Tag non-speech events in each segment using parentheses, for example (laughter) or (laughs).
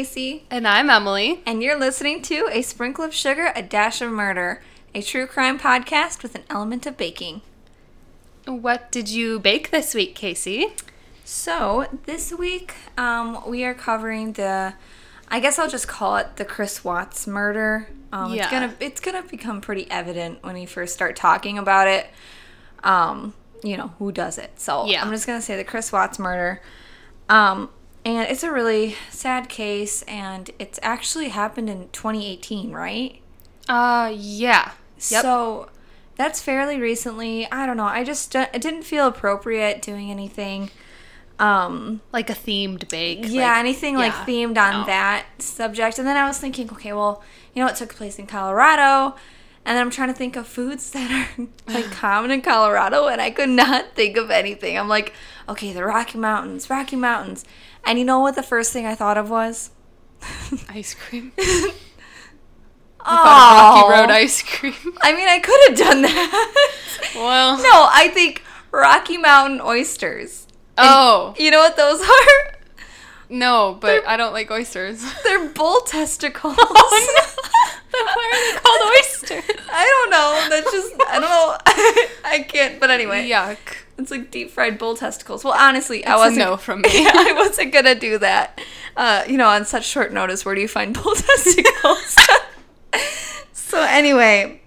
Kasey, And I'm Emily. and you're listening to A Sprinkle of Sugar, A Dash of Murder, a true crime podcast with an element of baking. What did you bake this week, Kasey? So, this week, um, we are covering the, I guess I'll just call it the Chris Watts murder. Um, It's Yeah. gonna it's gonna become pretty evident when you first start talking about it. Um, you know who does it. So Yeah. I'm just gonna say the Chris Watts murder. Um, and it's a really sad case, and it's actually happened in 2018, right? Uh, yeah. Yep. So that's fairly recently. I don't know. I just it didn't feel appropriate doing anything. Um, like a themed bake. yeah, like- anything like themed on No. that subject. And then I was thinking, okay, well, you know, it took place in Colorado. And then I'm trying to think of foods (laughs) that are like (sighs) common in Colorado, and I could not think of anything. I'm like, okay, the Rocky Mountains, Rocky Mountains. And you know what the first thing I thought of was? (laughs) Ice cream. (laughs) Oh, Rocky Road ice cream. (laughs) I mean, I could have done that. well. no, I think Rocky Mountain oysters. Oh. You know what those are? No, but I don't like oysters. They're bull testicles. Oh, then why are they called oysters? I don't know. That's just I don't know. I can't. But anyway, Yuck. It's like deep fried bull testicles. Well, honestly, I wasn't. no from (laughs) me. (laughs) I wasn't gonna do that. Uh, you know, on such short notice, where do you find (laughs) bull testicles? so anyway,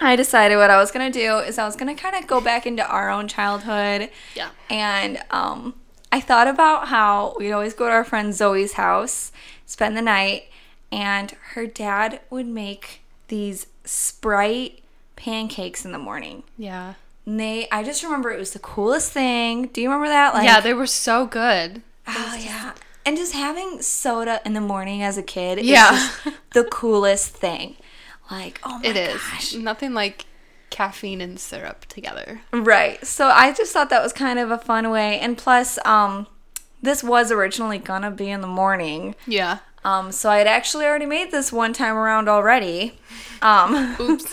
I decided what I was gonna do is I was gonna kind of go back into our own childhood. Yeah. And um, I thought about how we'd always go to our friend Zoe's house, spend the night, and her dad would make these Sprite pancakes in the morning. Yeah. And they, I just remember it was the coolest thing. Do you remember that? Like, yeah, they were so good. oh yeah. And just having soda in the morning as a kid Yeah. is just (laughs) the coolest thing. Like, oh my It is. gosh. Nothing like caffeine and syrup together. Right. So I just thought that was kind of a fun way. And plus, um, this was originally gonna be in the morning. Yeah. Um, so I had actually already made this one time around already. Um, (laughs) Oops.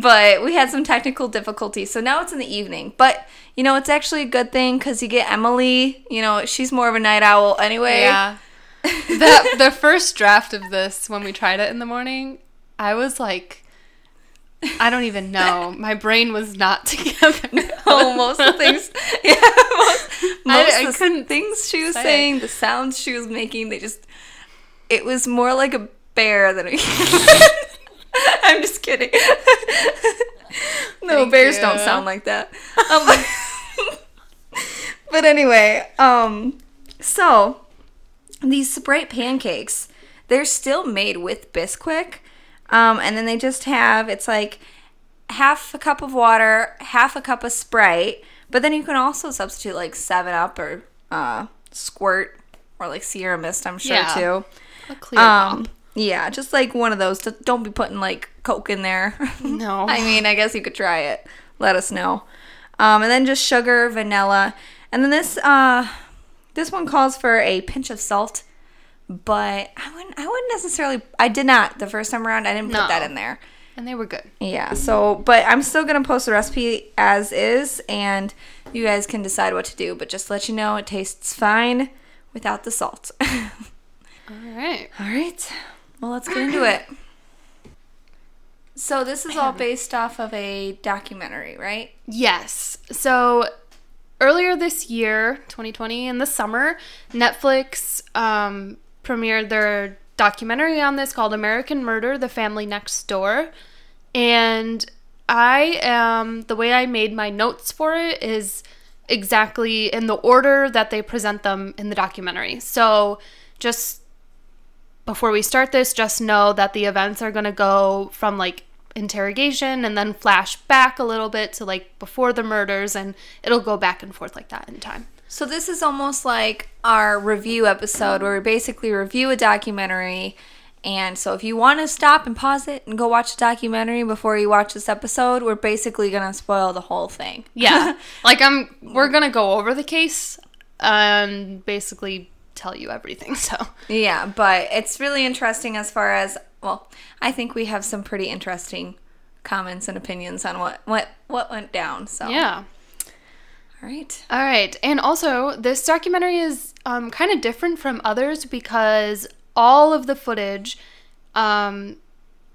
But we had some technical difficulties. So now it's in the evening. But, you know, it's actually a good thing because you get Emily, you know, she's more of a night owl anyway. Yeah. (laughs) the the first draft of this when we tried it in the morning, I was like I don't even know. (laughs) My brain was not (laughs) together. Oh, most of the things, yeah, most, most I of couldn't things she was say it. saying, the sounds she was making, they just, it was more like a bear than a human. (laughs) I'm just kidding. (laughs) no, Thank bears don't sound like that. (laughs) Um, but anyway, um, so these Sprite pancakes, they're still made with Bisquick. Um, and then they just have, it's like half a cup of water, half a cup of Sprite. But then you can also substitute like 7 Up or uh, Squirt or like Sierra Mist, I'm sure Yeah. too. A clear Um, pop. Yeah, just like one of those. Don't be putting like Coke in there. (laughs) No. I mean, I guess you could try it. Let us know. Um, and then just sugar, vanilla, and then this uh, this one calls for a pinch of salt. But I wouldn't. I wouldn't necessarily. I did not the first time around. I didn't put No. that in there. And they were good. Yeah. So, but I'm still gonna post the recipe as is, and you guys can decide what to do. But just to let you know, it tastes fine without the salt. (laughs) All right. All right. Well, let's get into it. So this is all based off of a documentary, right? Yes. So earlier this year, 2020, in the summer, Netflix um, premiered their documentary on this called American Murder The Family Next Door. And I am, the way I made my notes for it is exactly in the order that they present them in the documentary. So just before we start this, just know that the events are going to go from like interrogation and then flash back a little bit to like before the murders, and it'll go back and forth like that in time. So this is almost like our review episode where we basically review a documentary. And so if you want to stop and pause it and go watch the documentary before you watch this episode, we're basically going to spoil the whole thing. Yeah. (laughs) like I'm we're going to go over the case and basically tell you everything. (laughs) So, Yeah, but it's really interesting as far as well, I think we have some pretty interesting comments and opinions on what what what went down. So yeah. All All right. All right. And also, this documentary is um, kind of different from others because all of the footage um,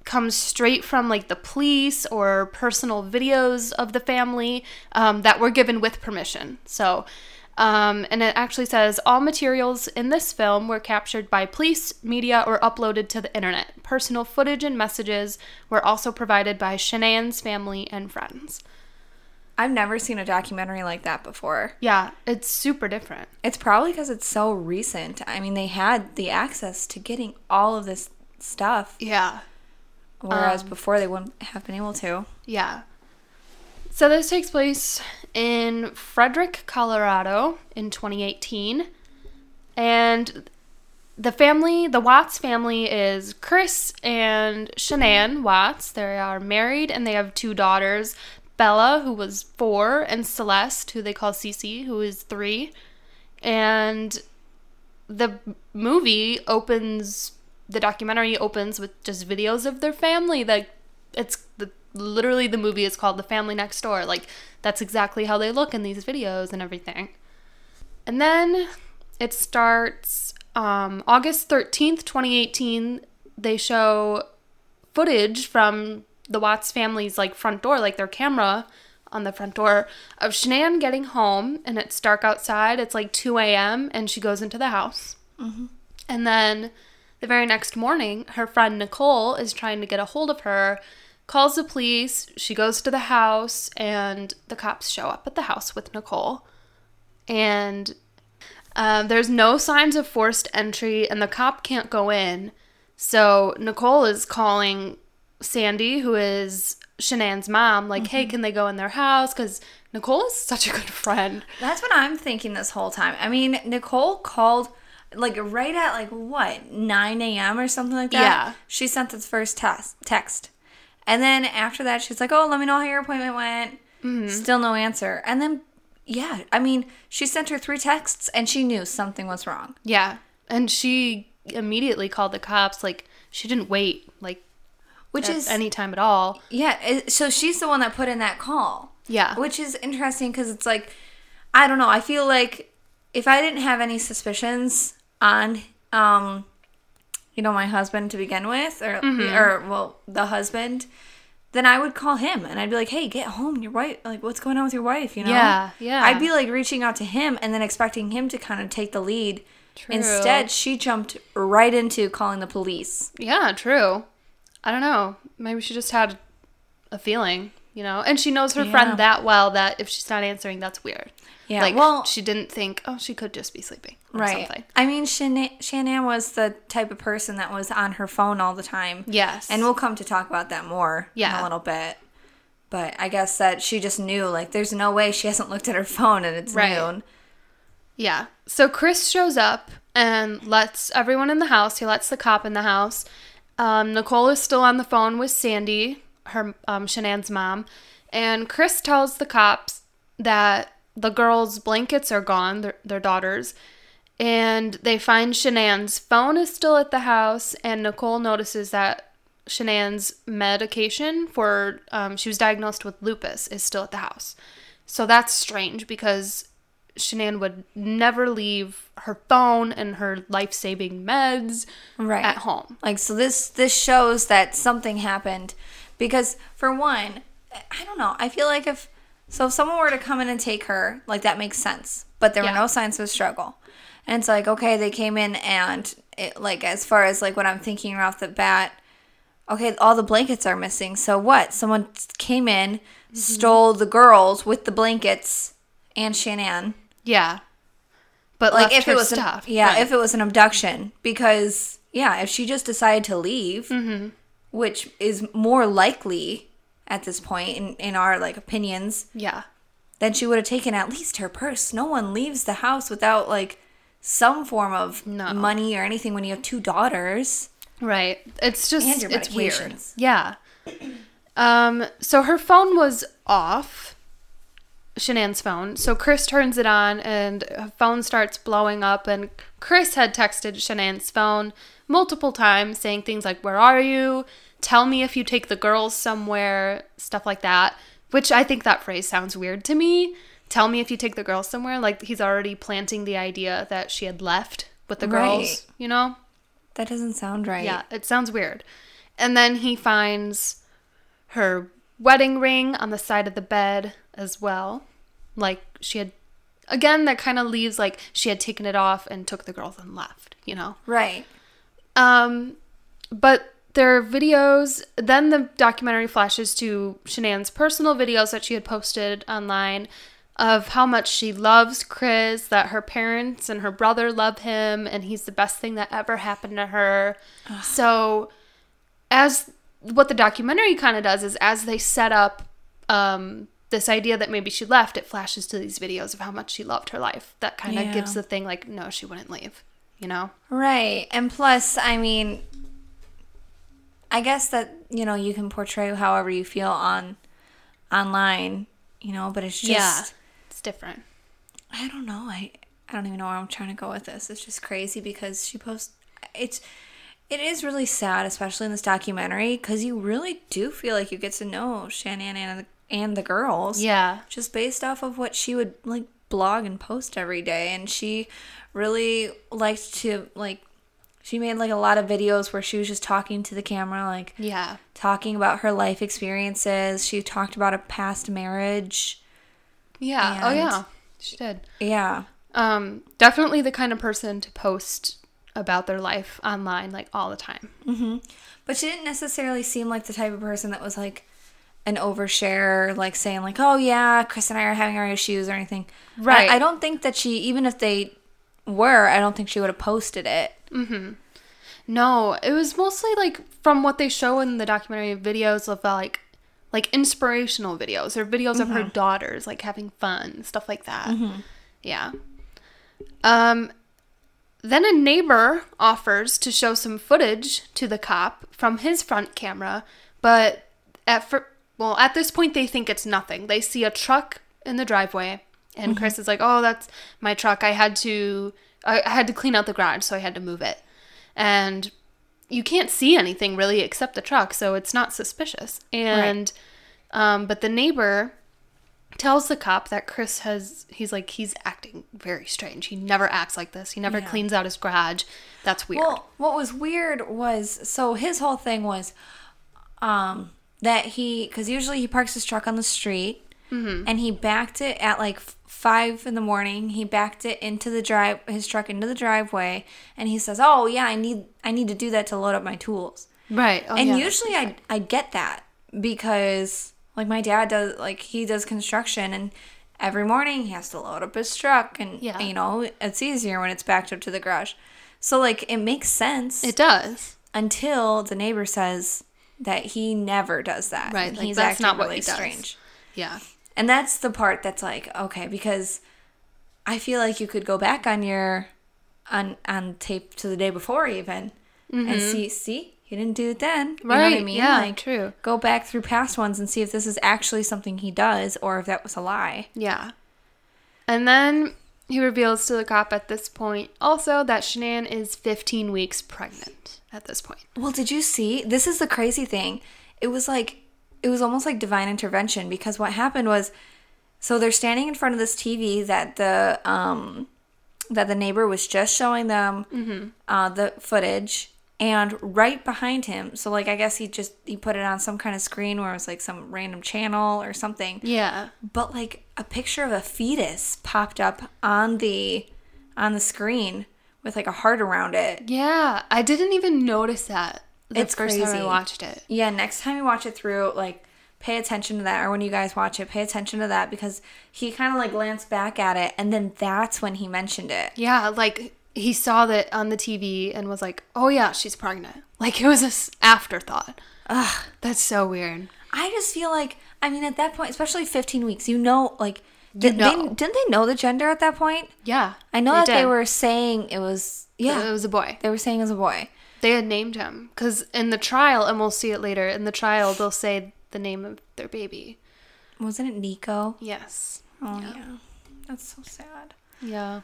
comes straight from like the police or personal videos of the family um, that were given with permission. So, um, and it actually says all materials in this film were captured by police, media, or uploaded to the internet. Personal footage and messages were also provided by Shanann's family and friends. I've never seen a documentary like that before. Yeah, it's super different. It's probably because it's so recent. I mean, they had the access to getting all of this stuff, Yeah. whereas Um, before they wouldn't have been able to. Yeah. So this takes place in Frederick, Colorado in 2018. And the family, the Watts family is Chris and Shanann Watts. They are married and they have two daughters, Bella, who was 4, and Celeste, who they call Cece, who is 3. And the movie opens the documentary opens with just videos of their family like it's the literally the movie is called the family next door. Like that's exactly how they look in these videos and everything. And then it starts um, august 13th 2018 they show footage from the watts family's like front door like their camera on the front door of shanann getting home and it's dark outside. It's like 2 a.m and she goes into the house. And then the very next morning, her friend Nicole is trying to get a hold of her, calls the police. She goes to the house, and the cops show up at the house with Nicole. And um, there's no signs of forced entry, and the cop can't go in. So Nicole is calling Sandy, who is Shanann's mom, like, hey, can they go in their house? Because Nicole is such a good friend. That's what I'm thinking this whole time. I mean, Nicole called like right at like what 9 a.m. or something like that. Yeah. She sent this first test text, and then after that, she's like, "Oh, let me know how your appointment went." Still no answer. And then, yeah, I mean, she sent her three texts, and she knew something was wrong. Yeah. And she immediately called the cops. Like, she didn't wait, like, Which is any time at all. yeah. So she's the one that put in that call. Yeah. Which is interesting because it's like, I don't know. I feel like if I didn't have any suspicions on, um, you know, my husband to begin with, or Mm-hmm. or well, the husband, then I would call him and I'd be like, "Hey, get home. Your wife, like, what's going on with your wife?" You know? Yeah, yeah. I'd be like reaching out to him and then expecting him to kind of take the lead. True. Instead, she jumped right into calling the police. Yeah, true. I don't know. Maybe she just had a feeling, you know? And she knows her Yeah. friend that well that if she's not answering, that's weird. Yeah, Like, well- she didn't think, oh, she could just be sleeping. Right. Something. I mean, Shanann was the type of person that was on her phone all the time. Yes. And we'll come to talk about that more in Yeah. a little bit. But I guess that she just knew, like, there's no way she hasn't looked at her phone and it's Right. noon. Yeah. So Chris shows up and lets everyone in the house. He lets the cop in the house. Um, Nicole is still on the phone with Sandy, her um, Shanann's mom, and Chris tells the cops that the girls' blankets are gone, their, their daughters, and they find Shanann's phone is still at the house, and Nicole notices that Shanann's medication for um, she was diagnosed with lupus is still at the house. So that's strange because Shanann would never leave her phone and her life-saving meds Right. at home. Like, so this this shows that something happened. Because, for one, I don't know. I feel like if, so if someone were to come in and take her, like, that makes sense. But there Yeah. were no signs of struggle. And it's like, okay, they came in and, it, like, as far as, like, what I'm thinking right off the bat, okay, all the blankets are missing. So what? Someone came in, stole the girls with the blankets and Shanann. Yeah. But Like if it was stuff. An, yeah, Right. if it was an abduction, because yeah, if she just decided to leave, Mm-hmm. which is more likely at this point in, in our like opinions, yeah. then she would have taken at least her purse. No one leaves the house without like some form of No. money or anything when you have two daughters. Right. It's just it's weird. Yeah. Um so her phone was off. Shanann's phone. So Chris turns it on and her phone starts blowing up and Chris had texted Shanann's phone multiple times saying things like where are you? Tell me if you take the girls somewhere, stuff like that. Which I think that phrase sounds weird to me tell me if you take the girls somewhere. Like he's already planting the idea that she had left with the girls, Right. you know? That doesn't sound right. Yeah, it sounds weird. And then he finds her wedding ring on the side of the bed as well. Like she had again that kind of leaves like she had taken it off and took the girls and left, you know. Right. Um but there are videos then the documentary flashes to Shanann's personal videos that she had posted online of how much she loves Chris, that her parents and her brother love him, and he's the best thing that ever happened to her. So, as what the documentary kind of does is as they set up um, this idea that maybe she left, it flashes to these videos of how much she loved her life. That kind of Yeah. gives the thing like, no, she wouldn't leave, you know? Right. And plus, I mean, I guess that, you know, you can portray however you feel on online, you know, but it's just yeah, it's different. I don't know. I I don't even know where I'm trying to go with this. It's just crazy because she posts it's it is really sad, especially in this documentary, because you really do feel like you get to know Shanann and the, and the girls. Yeah. just based off of what she would like blog and post every day and she really liked to like she made like a lot of videos where she was just talking to the camera like Yeah. talking about her life experiences she talked about a past marriage Yeah. oh, yeah. She did. yeah Um, definitely the kind of person to post about their life online like all the time. but she didn't necessarily seem like the type of person that was like an overshare like saying like oh yeah chris and i are having our issues or anything Right. I, I don't think that she even if they were i don't think she would have posted it Mm-hmm. No, it was mostly like from what they show in the documentary videos of like like inspirational videos or videos of her mm-hmm. daughters like having fun, stuff like that. Mm-hmm. Yeah. Um then a neighbor offers to show some footage to the cop from his front camera, but at fir- well, at this point they think it's nothing. They see a truck in the driveway and Chris mm-hmm. is like, "Oh, that's my truck. I had to I had to clean out the garage, so I had to move it." And you can't see anything really except the truck, so it's not suspicious. And um, but the neighbor tells the cop that Chris has he's like he's acting very strange. He never acts like this. He never Yeah. cleans out his garage. That's weird. Well, what was weird was so his whole thing was um that he because usually he parks his truck on the street and he backed it at like five in the morning. He backed it into the drive his truck into the driveway and he says, "Oh yeah, I need I need to do that to load up my tools." right. Oh, and yeah. usually I I get that because like my dad does like he does construction and every morning he has to load up his truck and Yeah. you know it's easier when it's backed up to the garage. So like it makes sense it does. until the neighbor says that he never does that. Right, like, he's that's not what really he does. strange. Yeah. And that's the part that's like okay because I feel like you could go back on your on on tape to the day before even and see see he didn't do it then. You know what I Mm-hmm. Right, mean? yeah, like true. Go back through past ones and see if this is actually something he does or if that was a lie. Yeah. And then he reveals to the cop at this point also that Shanann is 15 weeks pregnant at this point. Well, did you see? This is the crazy thing. It was like it was almost like divine intervention because what happened was so they're standing in front of this TV that the um that the neighbor was just showing them uh, the footage and right behind him so like i guess he just he put it on some kind of screen where it was like some random channel or something Yeah. but like a picture of a fetus popped up on the on the screen with like a heart around it Yeah. I didn't even notice that the It's first time crazy. I watched it. Yeah, next time you watch it through, like pay attention to that, or when you guys watch it, pay attention to that because he kind of like glanced back at it, and then that's when he mentioned it. Yeah. Like he saw that on the TV and was like, oh, yeah, she's pregnant. Like it was an afterthought. Ugh, That's so weird. I just feel like, I mean, at that point, especially 15 weeks, you know, like, did know. they didn't they know the gender at that point? Yeah. I know that they were saying it was, yeah, It was a boy. they were saying it was a boy. They had named him because in the trial, and we'll see it later. In the trial, they'll say the name of their baby. Wasn't it Nico? Yes. Oh yeah, that's so sad. Yeah.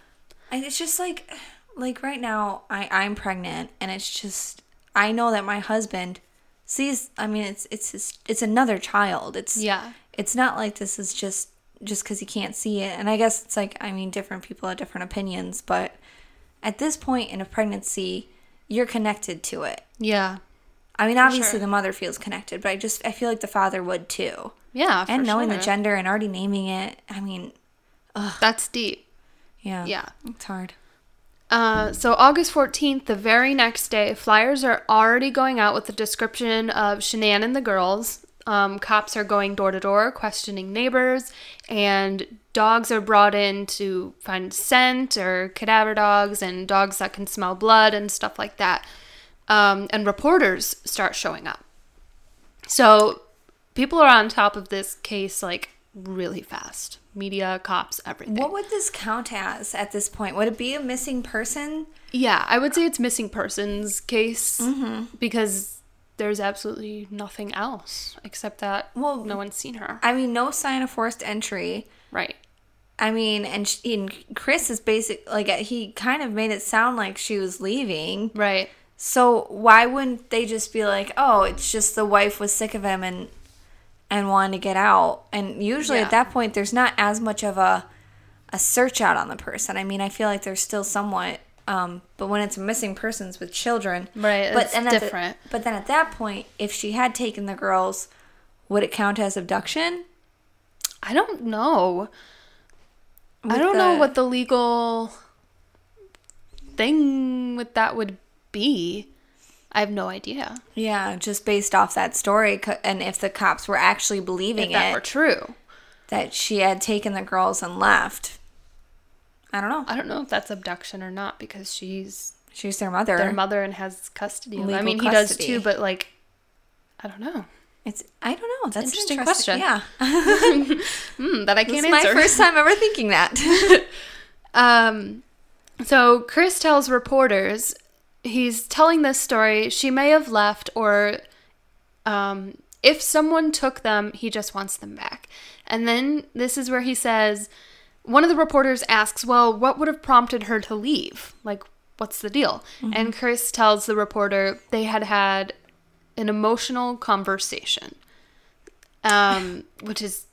And it's just like, like right now, I I'm pregnant, and it's just I know that my husband sees. I mean, it's it's his, it's another child. It's Yeah. It's not like this is just just because he can't see it. And I guess it's like, I mean, different people have different opinions, but at this point in a pregnancy, you're connected to it. Yeah. I mean, obviously sure. the mother feels connected, but I just I feel like the father would too. Yeah. and knowing the gender and already naming it, I mean, That's deep. yeah, Yeah. it's hard. Uh, so August 14th, the very next day, flyers are already going out with a description of Shanann and the girls. Um, cops are going door to door, questioning neighbors, and dogs are brought in to find scent or cadaver dogs and dogs that can smell blood and stuff like that. Um, and reporters start showing up. So people are on top of this case like really fast. Media, cops, everything. What would this count as at this point? Would it be a missing person? Yeah, I would say it's missing persons case Mm-hmm. because there's absolutely nothing else except that Well, no one's seen her. I mean, no sign of forced entry. Right. I mean, and, sh- and Chris is basic like he kind of made it sound like she was leaving. Right. So why wouldn't they just be like, "Oh, it's just the wife was sick of him and and wanted to get out." And usually Yeah. at that point, there's not as much of a a search out on the person. I mean, I feel like there's still somewhat, um, but when it's missing persons with children, Right, But it's at the- different. but then at that point, if she had taken the girls, would it count as abduction? I don't know. I don't know what the legal thing with that would be. I have no idea. Yeah, just based off that story, and if the cops were actually If believing that it, were true. that she had taken the girls and left. I don't know. I don't know if that's abduction or not because she's She's their mother. their mother and has custody them. I Legal mean, he does too, but like, I don't know. It's I don't know. That's an Interesting interesting question. Yeah, (laughs) Hmm, that I can't is my first time ever thinking that. (laughs) Um, so Chris tells reporters he's telling this story. She may have left, or um, if someone took them, he just wants them back. And then this is where he says, one of the reporters asks, "Well, what would have prompted her to leave? Like, what's the deal?" And Chris tells the reporter they had had an emotional conversation, um, which is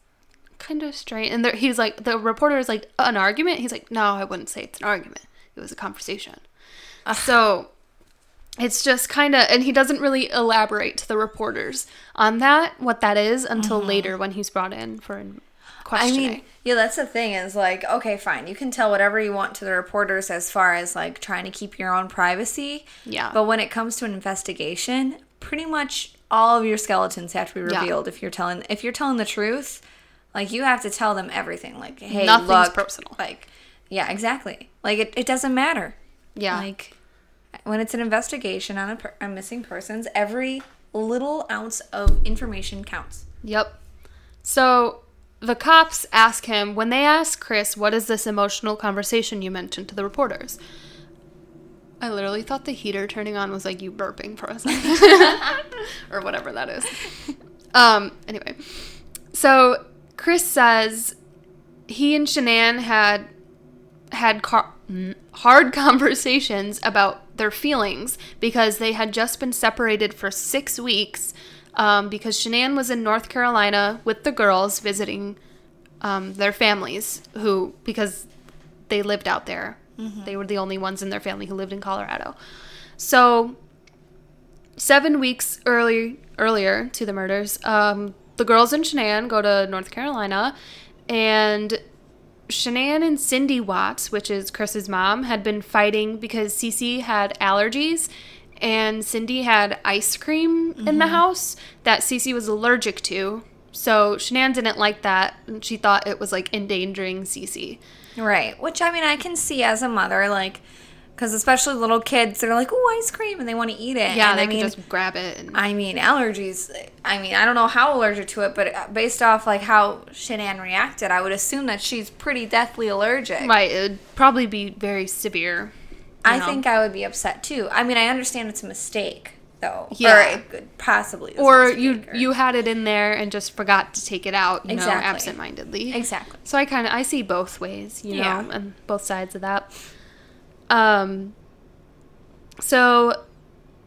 kind of strange. And there, he's like, the reporter is like, an argument? He's like, no, I wouldn't say it's an argument. It was a conversation. So it's just kind of, and he doesn't really elaborate to the reporters on that, what that is, until later when he's brought in for Mm-hmm. I questioning. mean, yeah, that's the thing is like, okay, fine, you can tell whatever you want to the reporters as far as like trying to keep your own privacy. Yeah. But when it comes to an investigation, pretty much all of your skeletons have to be Yeah. revealed if you're telling if you're telling the truth. Like you have to tell them everything. Like, hey, Nothing's look, personal. Like, yeah, exactly. Like it, it doesn't matter. yeah. Like when it's an investigation on a, per- on missing persons, every little ounce of information counts. Yep. So the cops ask him when they ask Chris, "What is this emotional conversation you mentioned to the reporters?" I literally thought the heater turning on was like you burping for a second, (laughs) or whatever that is. Um. Anyway, so Chris says he and Shanann had had car- hard conversations about their feelings because they had just been separated for six weeks um, because Shanann was in North Carolina with the girls visiting um, their families who because they lived out there they were the only ones in their family who lived in Colorado so seven weeks early earlier to the murders um, the girls and Shanann go to North Carolina and Shanann and Cindy Watts, which is Chris's mom, had been fighting because Cece had allergies and Cindy had ice cream in the house that Cece was allergic to. So Shanann didn't like that and she thought it was like endangering Cece. Right. Which I mean, I can see as a mother, like, because especially little kids, they're like, "Oh, ice cream," and they want to eat it. Yeah, and they I mean, just grab it and I mean, allergies. I mean, I don't know how allergic to it, but uh, based off like how Shanann reacted, I would assume that she's pretty deathly allergic. right, it would probably be very severe. I know? think I would be upset too. I mean, I understand it's a mistake, though. Yeah. Or could possibly. or you or- you had it in there and just forgot to take it out, you know, absentmindedly. exactly. So I kind of I see both ways, you Yeah. know, and both sides of that. Um. So,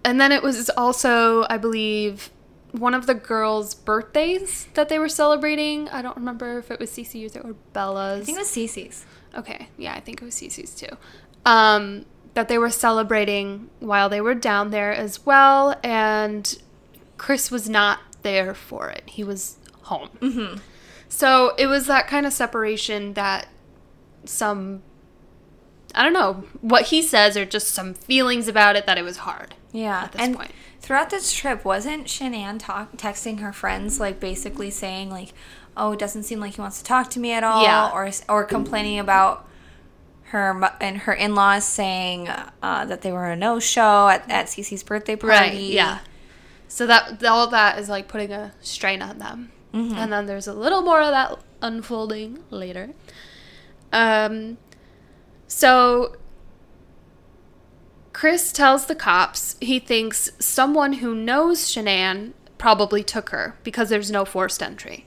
and then it was also, I believe, one of the girls' birthdays that they were celebrating. I don't remember if it was Cece's or Bella's. I think it was Cece's. Okay, yeah, I think it was Cece's too. Um, that they were celebrating while they were down there as well, and Chris was not there for it. He was home. Mm-hmm. So it was that kind of separation that some, I don't know, what he says or just some feelings about it that it was hard. Yeah, At this and point. throughout this trip, wasn't Shanann talk texting her friends like basically saying like, "Oh, it doesn't seem like he wants to talk to me at all," Yeah. or or complaining about her and her in laws saying uh, that they were a no show at at Cece's birthday party. Right. Yeah. So that all that is like putting a strain on them, and then there's a little more of that unfolding later. Um. So Chris tells the cops he thinks someone who knows Shanann probably took her because there's no forced entry.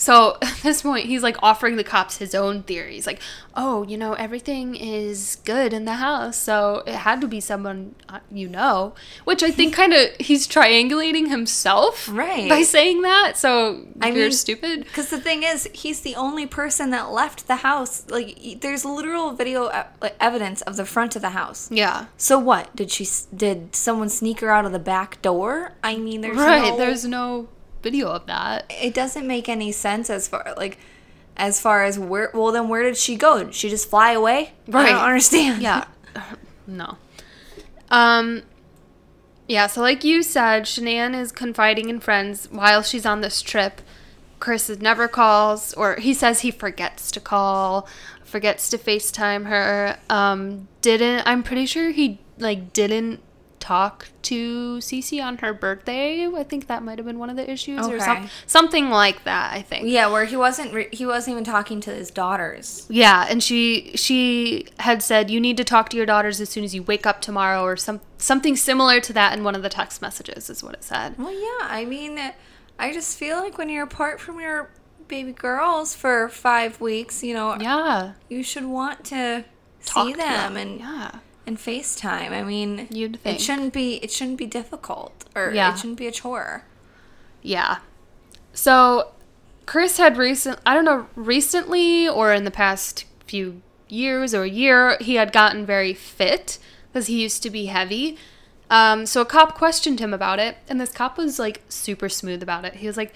So (laughs) at this point, he's like offering the cops his own theories. Like, oh, you know, everything is good in the house, so it had to be someone uh, you know. Which I think (laughs) kind of he's triangulating himself, Right. by saying that. So I you're mean, stupid. Because the thing is, he's the only person that left the house. Like, there's literal video e- evidence of the front of the house. Yeah, So what? Did she? Did someone sneak her out of the back door? I mean, there's right. no- There's no video of that. it doesn't make any sense as far like as far as where well then where did she go did she just fly away i don't understand Yeah. (laughs) no. Um yeah, so like you said, Shanann is confiding in friends while she's on this trip. Chris never calls or he says he forgets to call, forgets to FaceTime her. Um didn't I'm pretty sure he like didn't talk to Cece on her birthday. I think that might have been one of the issues or some, something like that, I think. yeah where he wasn't re- he wasn't even talking to his daughters Yeah, and she she had said you need to talk to your daughters as soon as you wake up tomorrow, or some something similar to that in one of the text messages is what it said. well yeah i mean i just feel like when you're apart from your baby girls for five weeks you know Yeah, you should want to talk see to them and yeah, and facetime i mean You'd think. it shouldn't be it shouldn't be difficult or Yeah. it shouldn't be a chore yeah. So Chris had recent I don't know recently or in the past few years or year he had gotten very fit because he used to be heavy. Um, so a cop questioned him about it, and this cop was like super smooth about it. He was like,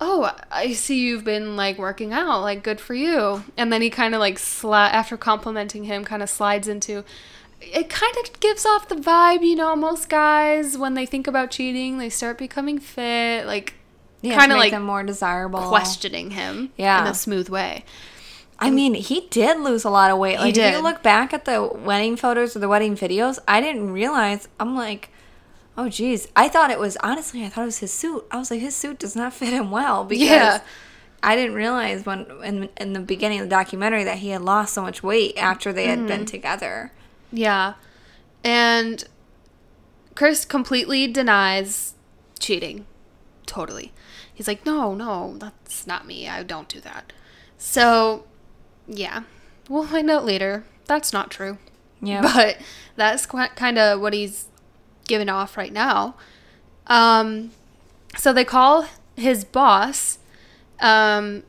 "Oh, I see you've been like working out. Like, good for you." And then he kind of like sli- after complimenting him, kind of slides into. It kind of gives off the vibe, you know. Most guys, when they think about cheating, they start becoming fit, like yeah kind of like them more desirable questioning him, Yeah. in a smooth way. I mean, he did lose a lot of weight. Like, if did. you look back at the wedding photos or the wedding videos, I didn't realize. I'm like, oh, geez. I thought it was, honestly, I thought it was his suit. I was like, his suit does not (laughs) fit him well because Yeah. I didn't realize when, in, in the beginning of the documentary, that he had lost so much weight after they had Mm-hmm. been together. Yeah. And Chris completely denies cheating. Totally. He's like, no, no, that's not me. I don't do that. So, yeah. We'll find out later. That's not true. Yeah. But that's kind of what he's giving off right now. Um, so they call his boss um,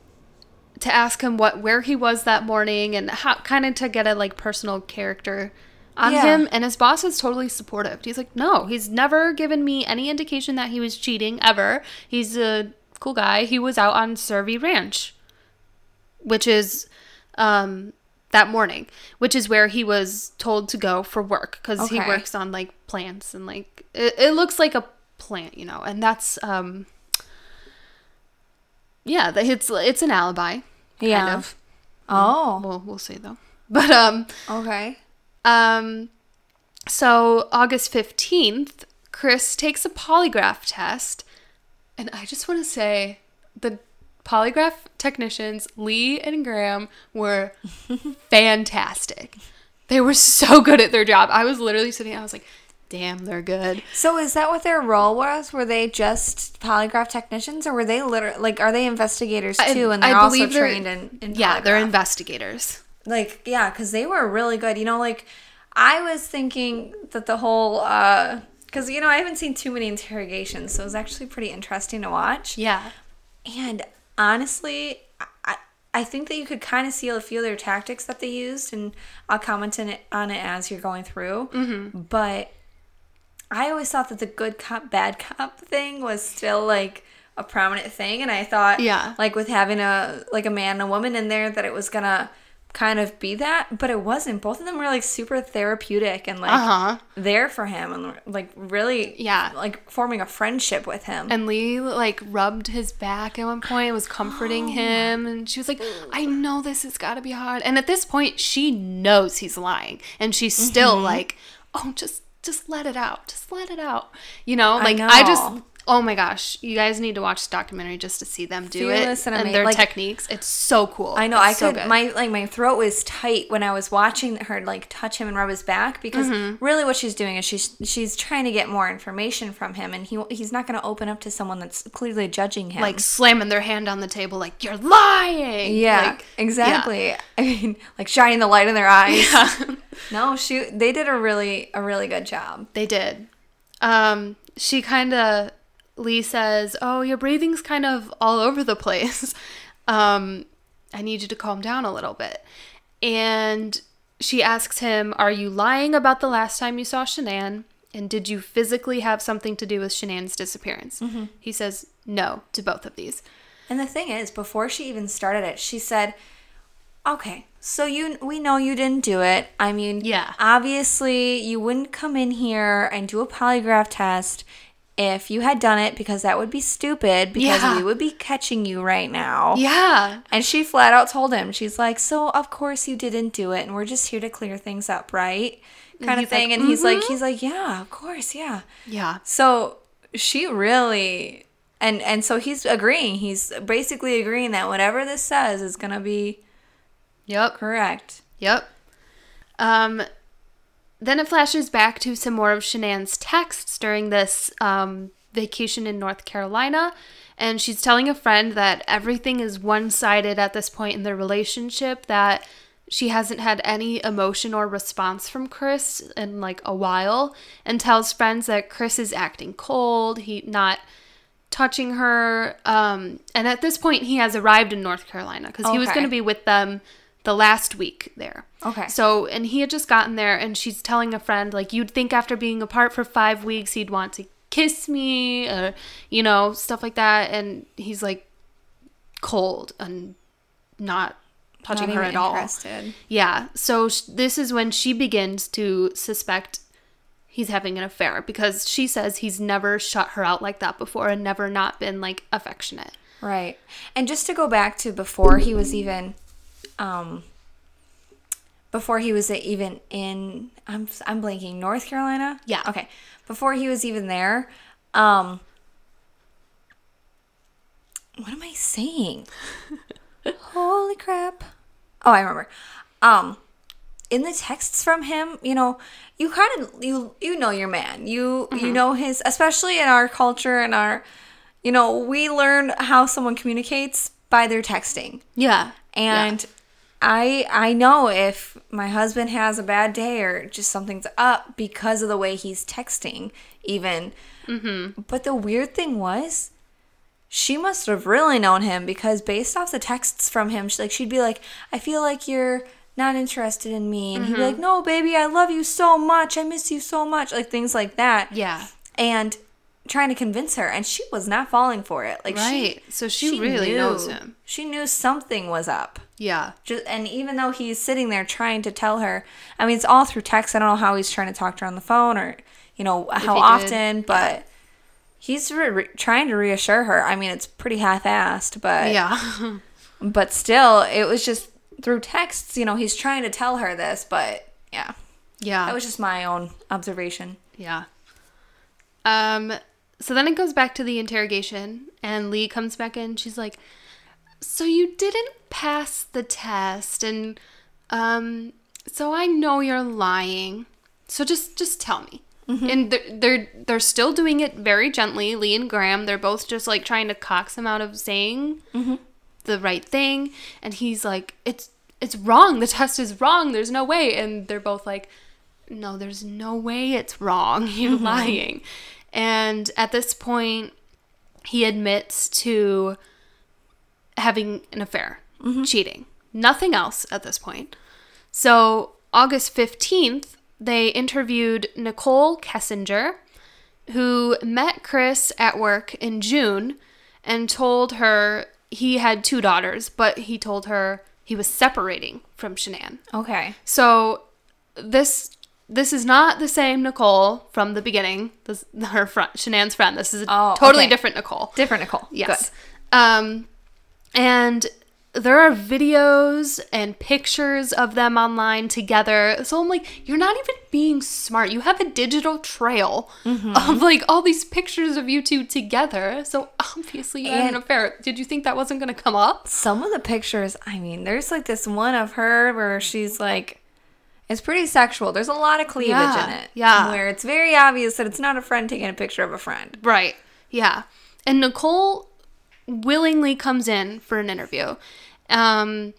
to ask him what where he was that morning and how kind of to get a like personal character on Yeah. him and his boss is totally supportive. He's like, "No, he's never given me any indication that he was cheating ever. He's a cool guy. He was out on Cervi Ranch, which is um that morning, which is where he was told to go for work cuz he works on like plants and like it, it looks like a plant, you know. And that's um yeah, it's it's an alibi. Kind Yeah. of. Oh, We'll we'll see though. (laughs) But um okay. um, so August 15th, Chris takes a polygraph test. And I just want to say the polygraph technicians, Lee and Graham, were (laughs) fantastic. They were so good at their job. I was literally sitting, I was like, damn, they're good. So is that what their role was? Were they just polygraph technicians, or were they literally like are they investigators I- too? and they're also believe they're- trained in, in Yeah, they're investigators. like yeah because they were really good you know like i was thinking that the whole uh because you know I haven't seen too many interrogations, so it was actually pretty interesting to watch. Yeah. And honestly, I I think that you could kind of see a few of their tactics that they used, and I'll comment on it, on it as you're going through. Mm-hmm. But I always thought that the good cop bad cop thing was still like a prominent thing, and I thought, Yeah. like with having a like a man and a woman in there, that it was gonna kind of be that, but it wasn't. Both of them were like super therapeutic and like Uh-huh. there for him, and like really, Yeah. like forming a friendship with him. And Lee like rubbed his back at one point, was comforting him, and she was like, "I know this has got to be hard." And at this point, she knows he's lying, and she's still like, "Oh, just just let it out, just let it out." You know, like I, just. Oh my gosh, you guys need to watch the documentary just to see them do Fearless it and and, their like- techniques. It's so cool. I know It's I so could good. my like my throat was tight when I was watching her like touch him and rub his back because Mm-hmm. really what she's doing is she's she's trying to get more information from him and he he's not going to open up to someone that's clearly judging him. like slamming their hand on the table, like you're lying. yeah, Like, exactly. (laughs) I mean, like shining the light in their eyes. yeah. (laughs) No, she they did a really a really good job. They did. Um, she kind of, Lee says, Oh, your breathing's kind of all over the place. (laughs) Um, I need you to calm down a little bit. And she asks him, Are you lying about the last time you saw Shanann? And did you physically have something to do with Shanann's disappearance? He says no to both of these. And the thing is, before she even started it, she said, "Okay, so you we know you didn't do it. I mean, Yeah. obviously you wouldn't come in here and do a polygraph test if you had done it because that would be stupid because Yeah. we would be catching you right now." Yeah. And she flat out told him, she's like, "So of course you didn't do it, and we're just here to clear things up, right?" Kind of he's like, thing. and he's like, "Mhm." he's like, "Yeah, of course, yeah." Yeah. So she really and and so he's agreeing. He's basically agreeing that whatever this says is gonna be Yep. correct. Yep. Um, then it flashes back to some more of Shanann's texts during this um, vacation in North Carolina. And she's telling a friend that everything is one sided at this point in their relationship, that she hasn't had any emotion or response from Chris in like a while, and tells friends that Chris is acting cold, he not touching her. Um, and at this point, he has arrived in North Carolina because he was going to be with them the last week there. Okay. So, and he had just gotten there, and she's telling a friend, like, you'd think after being apart for five weeks, he'd want to kiss me, or, you know, stuff like that. And he's like cold and not touching Not her at all. interested. Yeah. So sh- this is when she begins to suspect he's having an affair because she says he's never shut her out like that before and never not been like affectionate. Right. And just to go back to before he was even um before he was even in I'm I'm blanking North Carolina? Yeah. Okay. Before he was even there, um what am I saying? (laughs) Holy crap. Oh, I remember. Um in the texts from him, you know, you kind of you you know your man. You you know his especially in our culture and our you know, we learn how someone communicates by their texting. Yeah. And I I know if my husband has a bad day or just something's up because of the way he's texting even. Mm-hmm. But the weird thing was she must have really known him because based off the texts from him, she, like she'd be like, "I feel like you're not interested in me," and he'd be like, "No, baby, I love you so much. I miss you so much." Like things like that. Yeah. And trying to convince her, and she was not falling for it. Like Right. she, So she really knows him. She knew something was up. Yeah. Just, and even though he's sitting there trying to tell her, I mean, it's all through text. I don't know how he's trying to talk to her on the phone or, you know, how he did. often, but he's re- re- trying to reassure her. I mean, it's pretty half-assed, but Yeah. (laughs) but still, it was just through texts. You know, he's trying to tell her this, but yeah, yeah. that was just my own observation. Yeah. Um so then it goes back to the interrogation and Lee comes back in. She's like, "So you didn't pass the test and um so I know you're lying. So just just tell me." Mm-hmm. And they're, they're they're still doing it very gently. Lee and Graham, they're both just like trying to coax him out of saying mm-hmm. the right thing, and he's like, "It's it's wrong. The test is wrong. There's no way." And they're both like, no, there's no way it's wrong. (laughs) You're mm-hmm. lying. And at this point, he admits to having an affair, mm-hmm. cheating. Nothing else at this point. So, August 15th, they interviewed Nichol Kessinger, who met Chris at work in June and told her he had two daughters, but he told her he was separating from Shanann. Okay. So this this is not the same Nicole from the beginning. This (laughs) her friend, Shanann's friend. This is a Oh, totally okay. different Nicole. Different Nicole. Yes. Um, and there are videos and pictures of them online together. So I'm like, you're not even being smart. You have a digital trail Mm-hmm. of like all these pictures of you two together. So obviously you had an affair. Did you think that wasn't going to come up? Some of the pictures, I mean, there's like this one of her where she's like, it's pretty sexual. There's a lot of cleavage Yeah, in it. yeah. Where it's very obvious that it's not a friend taking a picture of a friend. Right. Yeah. And Nicole willingly comes in for an interview. Um,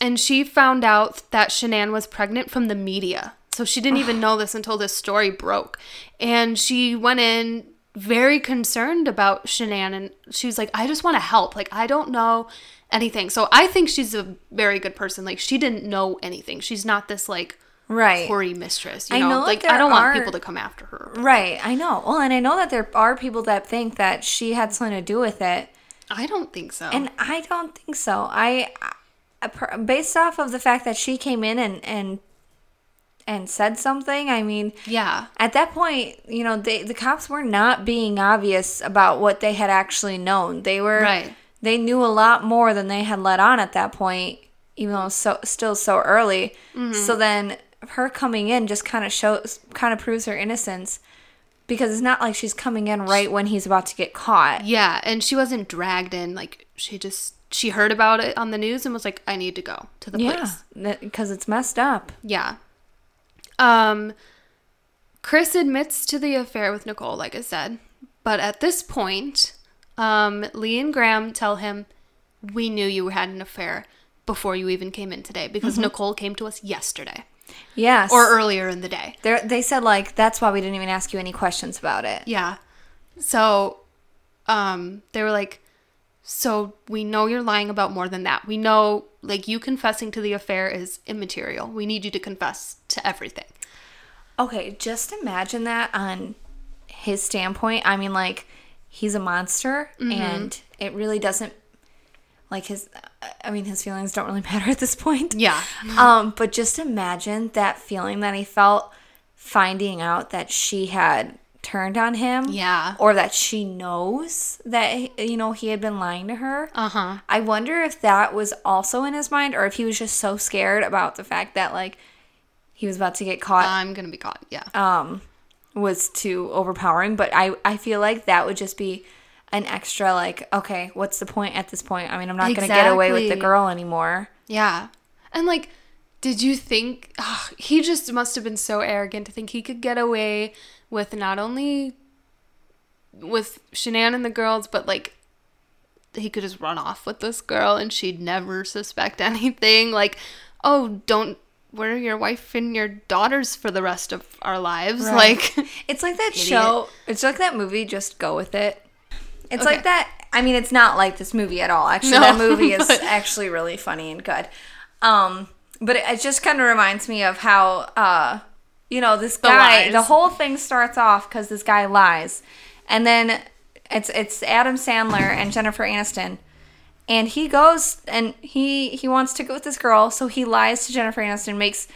and she found out that Shanann was pregnant from the media. So she didn't even (sighs) know this until this story broke. And she went in very concerned about Shanann and she was like, I just want to help. Like, I don't know anything. So I think she's a very good person. Like, she didn't know anything. She's not this like Right. hoary mistress. You I know, know like I don't want people to come after her. Right. I know. Well, and I know that there are people that think that she had something to do with it. I don't think so. And I don't think so. I, I based off of the fact that she came in and and and said something. I mean, yeah. at that point, you know, they the cops were not being obvious about what they had actually known. They were Right. They knew a lot more than they had let on at that point, even though it was so still so early. Mm-hmm. So then her coming in just kind of shows kind of proves her innocence because it's not like she's coming in right when he's about to get caught. Yeah, and she wasn't dragged in. Like she just she heard about it on the news and was like, "I need to go to the Yeah, place." because it's messed up. Yeah. Um, Chris admits to the affair with Nicole, like I said, but at this point, um, Lee and Graham tell him, "We knew you had an affair before you even came in today because Nicole came to us yesterday Yes. or earlier in the day." They're, they said like that's why we didn't even ask you any questions about it. Yeah. So um they were like so we know you're lying about more than that. We know like you confessing to the affair is immaterial. We need you to confess to everything. Okay, just imagine that on his standpoint. I mean, like he's a monster, and it really doesn't like his. I mean, his feelings don't really (laughs) matter at this point. Yeah. (laughs) Um, but just imagine that feeling that he felt finding out that she had turned on him. Yeah. Or that she knows that you know he had been lying to her. Uh-huh. I wonder if that was also in his mind, or if he was just so scared about the fact that like he was about to get caught I'm going to be caught. Yeah. um was too overpowering but i i feel like that would just be an extra like okay what's the point at this point i mean i'm not gonna get away with the girl anymore Yeah. And like did you think he just must have been so arrogant to think he could get away with not only with Shanann and the girls, but like he could just run off with this girl and she'd never suspect (laughs) anything. Like, oh, don't we're your wife and your daughters for the rest of our lives. Right. Like, (laughs) it's like that Idiot. show it's like that movie just go with it it's Okay. like that i mean it's not like this movie at all actually No, that movie (laughs) is but- actually really funny and good um but it, it just kind of reminds me of how uh you know this guy lies. the whole thing starts off because this guy lies and then it's it's adam sandler and jennifer aniston and he goes and he he wants to go with this girl so he lies to jennifer aniston makes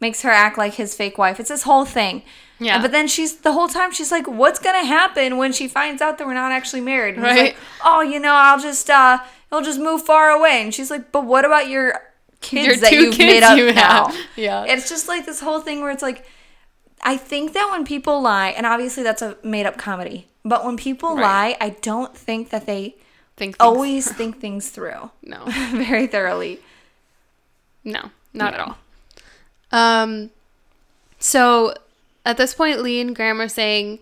makes her act like his fake wife it's this whole thing Yeah. but then she's the whole time she's like what's gonna happen when she finds out that we're not actually married and he's Right. like oh you know i'll just uh i'll just move far away and she's like but what about your kids Your that you've kids made up you now. Yeah. it's just like this whole thing where it's like I think that when people lie, and obviously that's a made up comedy, but when people Right. lie, I don't think that they think always (laughs) think things through no. (laughs) very thoroughly. No, not at all. Um, so at this point, Lee and Graham are saying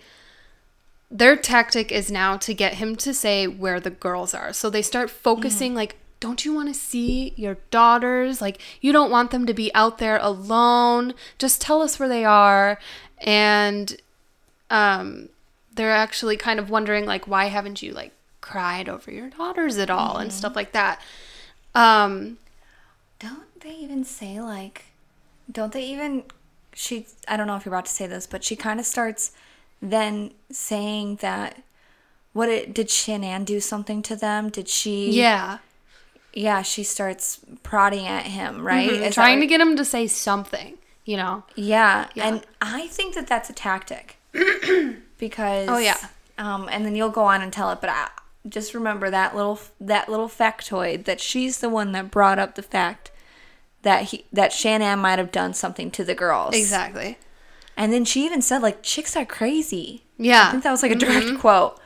their tactic is now to get him to say where the girls are. So they start focusing like don't you want to see your daughters? Like, you don't want them to be out there alone. Just tell us where they are. And um, they're actually kind of wondering, like, why haven't you, like, cried over your daughters at all and stuff like that. Um, Don't they even say like? Don't they even? She. I don't know if you're about to say this, but she kind of starts then saying that. What it did Shanann do something to them? Did she? yeah. Yeah, she starts prodding at him, right? Is that Mm-hmm. Trying to get him to say something, you know? Yeah, Yeah. and I think that that's a tactic (clears throat) because Oh, yeah. um, and then you'll go on and tell it, but I, just remember that little that little factoid that she's the one that brought up the fact that he that Shanann might have done something to the girls Exactly. and then she even said like chicks are crazy. Yeah. Mm-hmm. I think that was like a direct quote.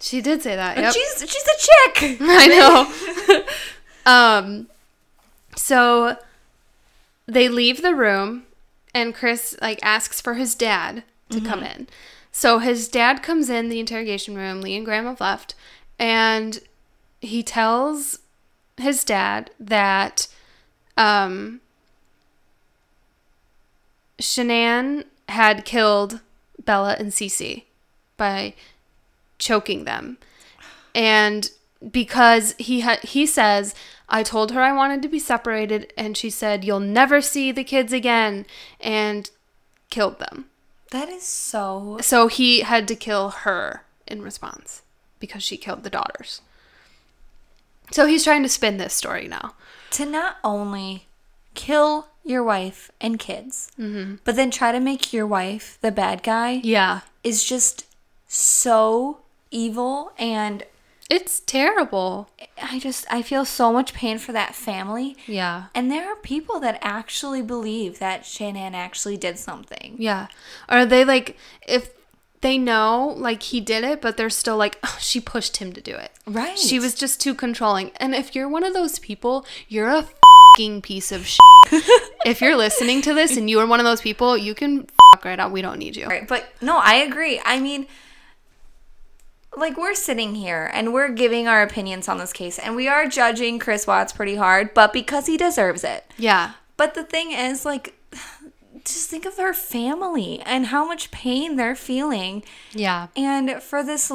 She did say that. And Yep. she's she's a chick. (laughs) I know. (laughs) um, so they leave the room, and Chris like asks for his dad to come in. So his dad comes in the interrogation room. Lee and Graham have left, and he tells his dad that um, Shanann had killed Bella and Cece by choking them. And because he had he says, I told her I wanted to be separated and she said, "You'll never see the kids again." And killed them. That is so So he had to kill her in response because she killed the daughters. So he's trying to spin this story now. to not only kill your wife and kids, mm-hmm. but then try to make your wife the bad guy Yeah. is just so evil and It's terrible. I just I feel so much pain for that family. Yeah. And there are people that actually believe that Shanann actually did something. Yeah. Are they like if they know like he did it, but they're still like, oh, she pushed him to do it. Right. She was just too controlling. And if you're one of those people, you're a fucking piece of shit. (laughs) if you're listening to this and you are one of those people, you can fuck right out. We don't need you. Right. But no, I agree. I mean like we're sitting here and we're giving our opinions on this case and we are judging Chris Watts pretty hard, but because he deserves it. Yeah. But the thing is, like, just think of their family and how much pain they're feeling. Yeah. And for this,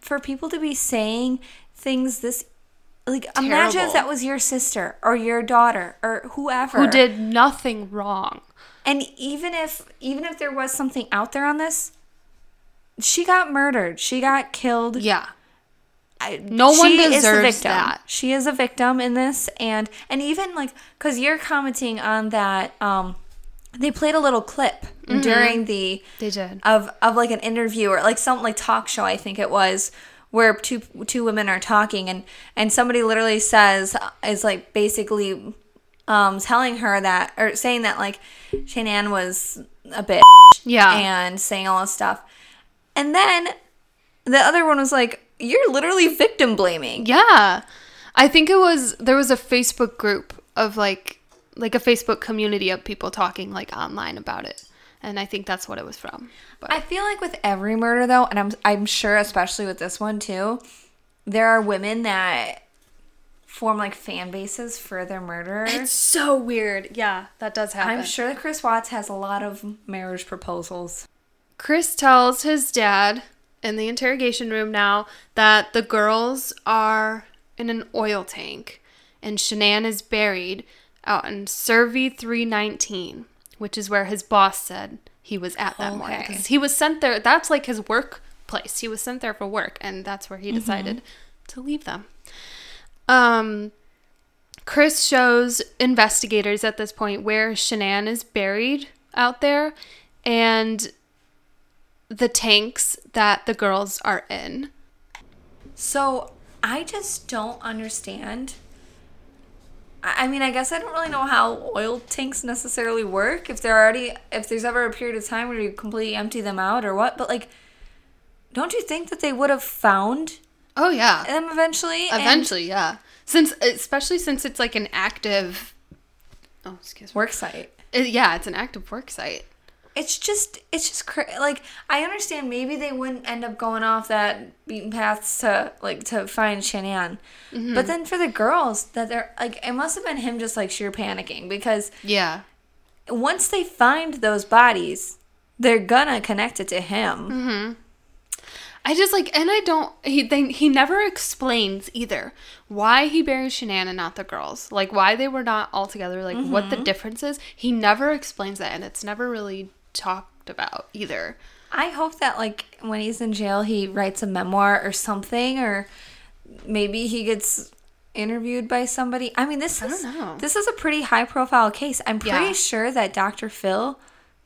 for people to be saying things this, like, imagine if that was your sister or your daughter or whoever Who did nothing wrong. And even if, even if there was something out there on this, she got murdered. She got killed. Yeah. I, No one she is the deserves that. She is a victim in this, and and even like because you're commenting on that, um, they played a little clip Mm-hmm. during the They did. of of like an interview or like some like talk show I think it was where two two women are talking and and somebody literally says is like basically um telling her that or saying that like Shanann was a bitch Yeah. and saying all this stuff. And then the other one was like, You're literally victim blaming. Yeah. I think it was there was a Facebook group of like like a Facebook community of people talking like online about it. And I think that's what it was from. But I feel like with every murder though, and I'm I'm sure especially with this one too, there are women that form like fan bases for their murderers. it's so weird. Yeah, that does happen. I'm sure that Chris Watts has a lot of marriage proposals. Chris tells his dad in the interrogation room now that the girls are in an oil tank and Shanann is buried out in Cervi 319, which is where his boss said he was at that morning. Because he was sent there, that's like his workplace. He was sent there for work, and that's where he decided to leave them. Um, Chris shows investigators at this point where Shanann is buried out there and the tanks that the girls are in. So I just don't understand. I mean, I guess I don't really know how oil tanks necessarily work. If they're already, if there's ever a period of time where you completely empty them out or what, but like, don't you think that they would have found Oh yeah. them eventually? Eventually, yeah. Since especially since it's like an active Oh, excuse me. work site. It- yeah, it's an active work site. It's just it's just cra- like I understand maybe they wouldn't end up going off that beaten paths to like to find Shanann, Mm-hmm. but then for the girls that they're like it must have been him just like sheer panicking because Yeah. once they find those bodies, they're gonna connect it to him. Mm-hmm. I just like, and I don't. He they, he never explains either why he buries Shanann and not the girls. Like why they were not all together. Like what the difference is. He never explains that, and it's never really talked about either. I hope that like when he's in jail, he writes a memoir or something, or maybe he gets interviewed by somebody. I mean, this I is this is a pretty high profile case. I'm pretty Yeah. sure that Dr. Phil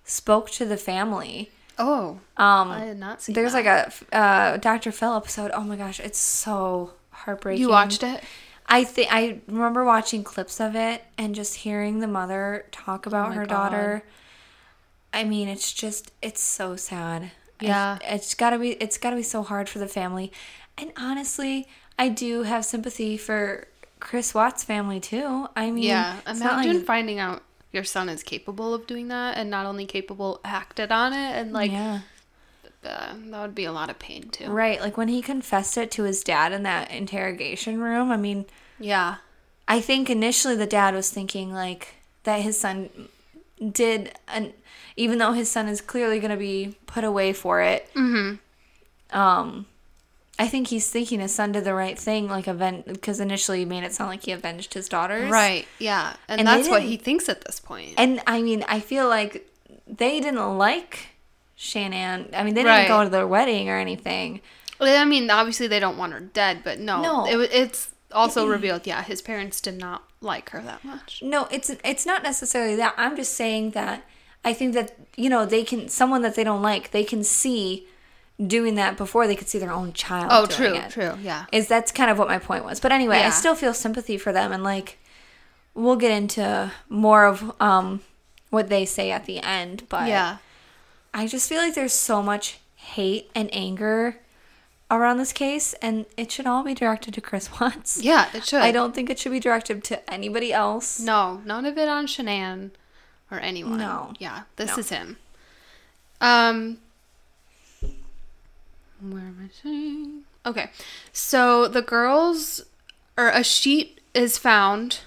spoke to the family. Oh, Um, I had not seen. there's that. like a uh, Dr. Phil episode. Oh my gosh, it's so heartbreaking. you watched it. I think I remember watching clips of it and just hearing the mother talk about Oh her God. daughter. I mean, it's just it's so sad. I- Yeah. it's gotta be it's gotta be so hard for the family. And honestly, I do have sympathy for Chris Watt's family too. I mean, Yeah, imagine like finding out your son is capable of doing that, and not only capable, acted on it, and like yeah. uh, that would be a lot of pain too. Right, like when he confessed it to his dad in that interrogation room. I mean, Yeah. I think initially the dad was thinking like that his son did an even though his son is clearly going to be put away for it. Mm-hmm. Um I think he's thinking his son did the right thing like avenge because initially he made it sound like he avenged his daughters. Right. Yeah. And, And that's what he thinks at this point. And I mean, I feel like they didn't like Shanann. I mean, they didn't Right. go to their wedding or anything. Well, I mean, obviously they don't want her dead, but no, No. It, it's also revealed. Yeah, his parents did not like her that much. No, it's it's not necessarily that. I'm just saying that I think that you know they can someone that they don't like they can see doing that before they could see their own child. Oh, doing true, it. true, yeah. Is that's kind of what my point was. But anyway, I still feel sympathy for them, and like we'll get into more of um what they say at the end. But Yeah. I just feel like there's so much hate and anger around this case, and it should all be directed to Chris (laughs) Watts. Yeah, it should. I don't think it should be directed to anybody else. No, none of it on Shanann or anyone. No. Yeah, this No. is him. Um, where am I saying? Okay, so the girls, or a sheet is found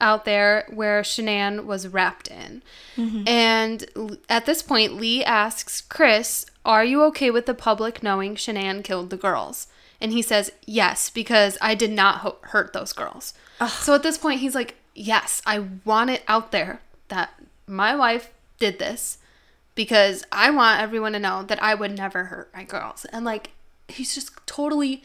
out there where Shanann was wrapped in. And at this point, Lee asks Chris, Are you okay with the public knowing Shanann killed the girls? And he says, Yes, because I did not ho- hurt those girls. So at this point, he's like, Yes, I want it out there that my wife did this because I want everyone to know that I would never hurt my girls. And like, he's just totally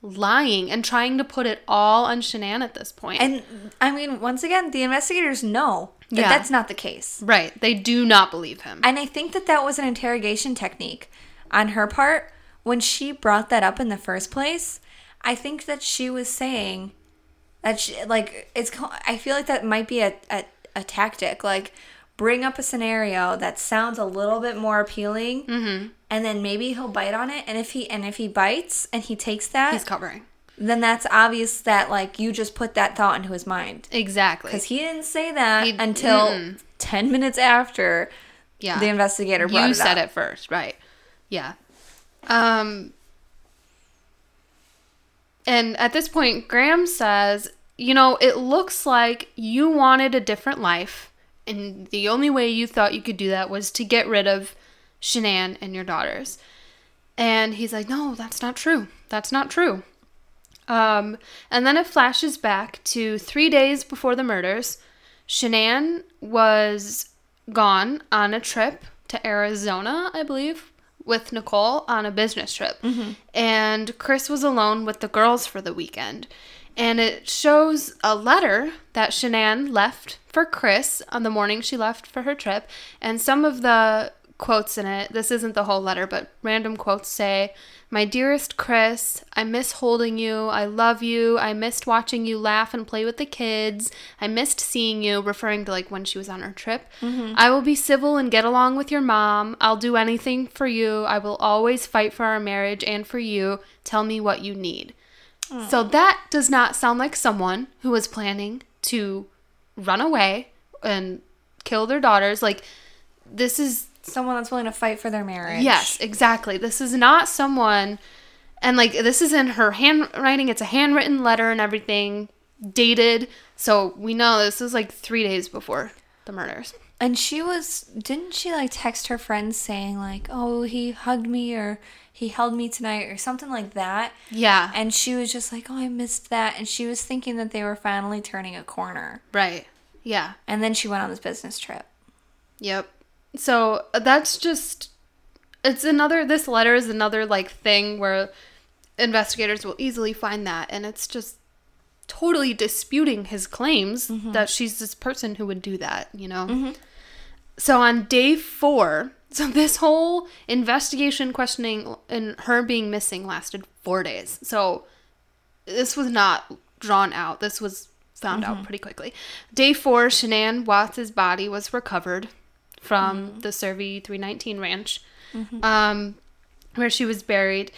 lying and trying to put it all on Shanann at this point. And I mean, once again, the investigators know that Yeah. that's not the case. right, they do not believe him. And I think that that was an interrogation technique on her part. When she brought that up in the first place, I think that she was saying that she, like, it's, I feel like that might be a, a, a tactic. Like, bring up a scenario that sounds a little bit more appealing. Mm-hmm. And then maybe he'll bite on it, and if he and if he bites and he takes that, He's covering. then that's obvious that like you just put that thought into his mind. Exactly. Because he didn't say that He- until mm-mm. 10 minutes after yeah. the investigator brought you it said up. it first, right? Yeah. Um. And at this point, Graham says, "You know, it looks like you wanted a different life, and the only way you thought you could do that was to get rid of Shanann and your daughters." And he's like, "No, that's not true. That's not true." Um, and then it flashes back to three days before the murders. Shanann was gone on a trip to Arizona, I believe, with Nicole on a business trip. And Chris was alone with the girls for the weekend. And it shows a letter that Shanann left for Chris on the morning she left for her trip. And some of the quotes in it, this isn't the whole letter, but random quotes say, My dearest Chris, I miss holding you. I love you. I missed watching you laugh and play with the kids. I missed seeing you, referring to like when she was on her trip. Mm-hmm. I will be civil and get along with your mom. I'll do anything for you. I will always fight for our marriage and for you. Tell me what you need. So that does not sound like someone who was planning to run away and kill their daughters. Like this is Someone that's willing to fight for their marriage. Yes, exactly. This is not someone, and like this is in her handwriting. It's a handwritten letter and everything, dated. So we know this is like three days before the murders. And she was, didn't she like text her friends saying, like, oh, he hugged me or he held me tonight or something like that? Yeah. And she was just like, oh, I missed that. And she was thinking that they were finally turning a corner. right. Yeah. And then she went on this business trip. Yep. So uh, that's just it's another this letter is another like thing where investigators will easily find that and it's just totally disputing his claims mm-hmm. that she's this person who would do that, you know. Mm-hmm. So on day 4, so this whole investigation questioning and her being missing lasted 4 days. So this was not drawn out. This was found out mm-hmm. pretty quickly. Day four, Shanann Watts' body was recovered from mm-hmm. the Cervi 319 ranch, mm-hmm. um, where she was buried.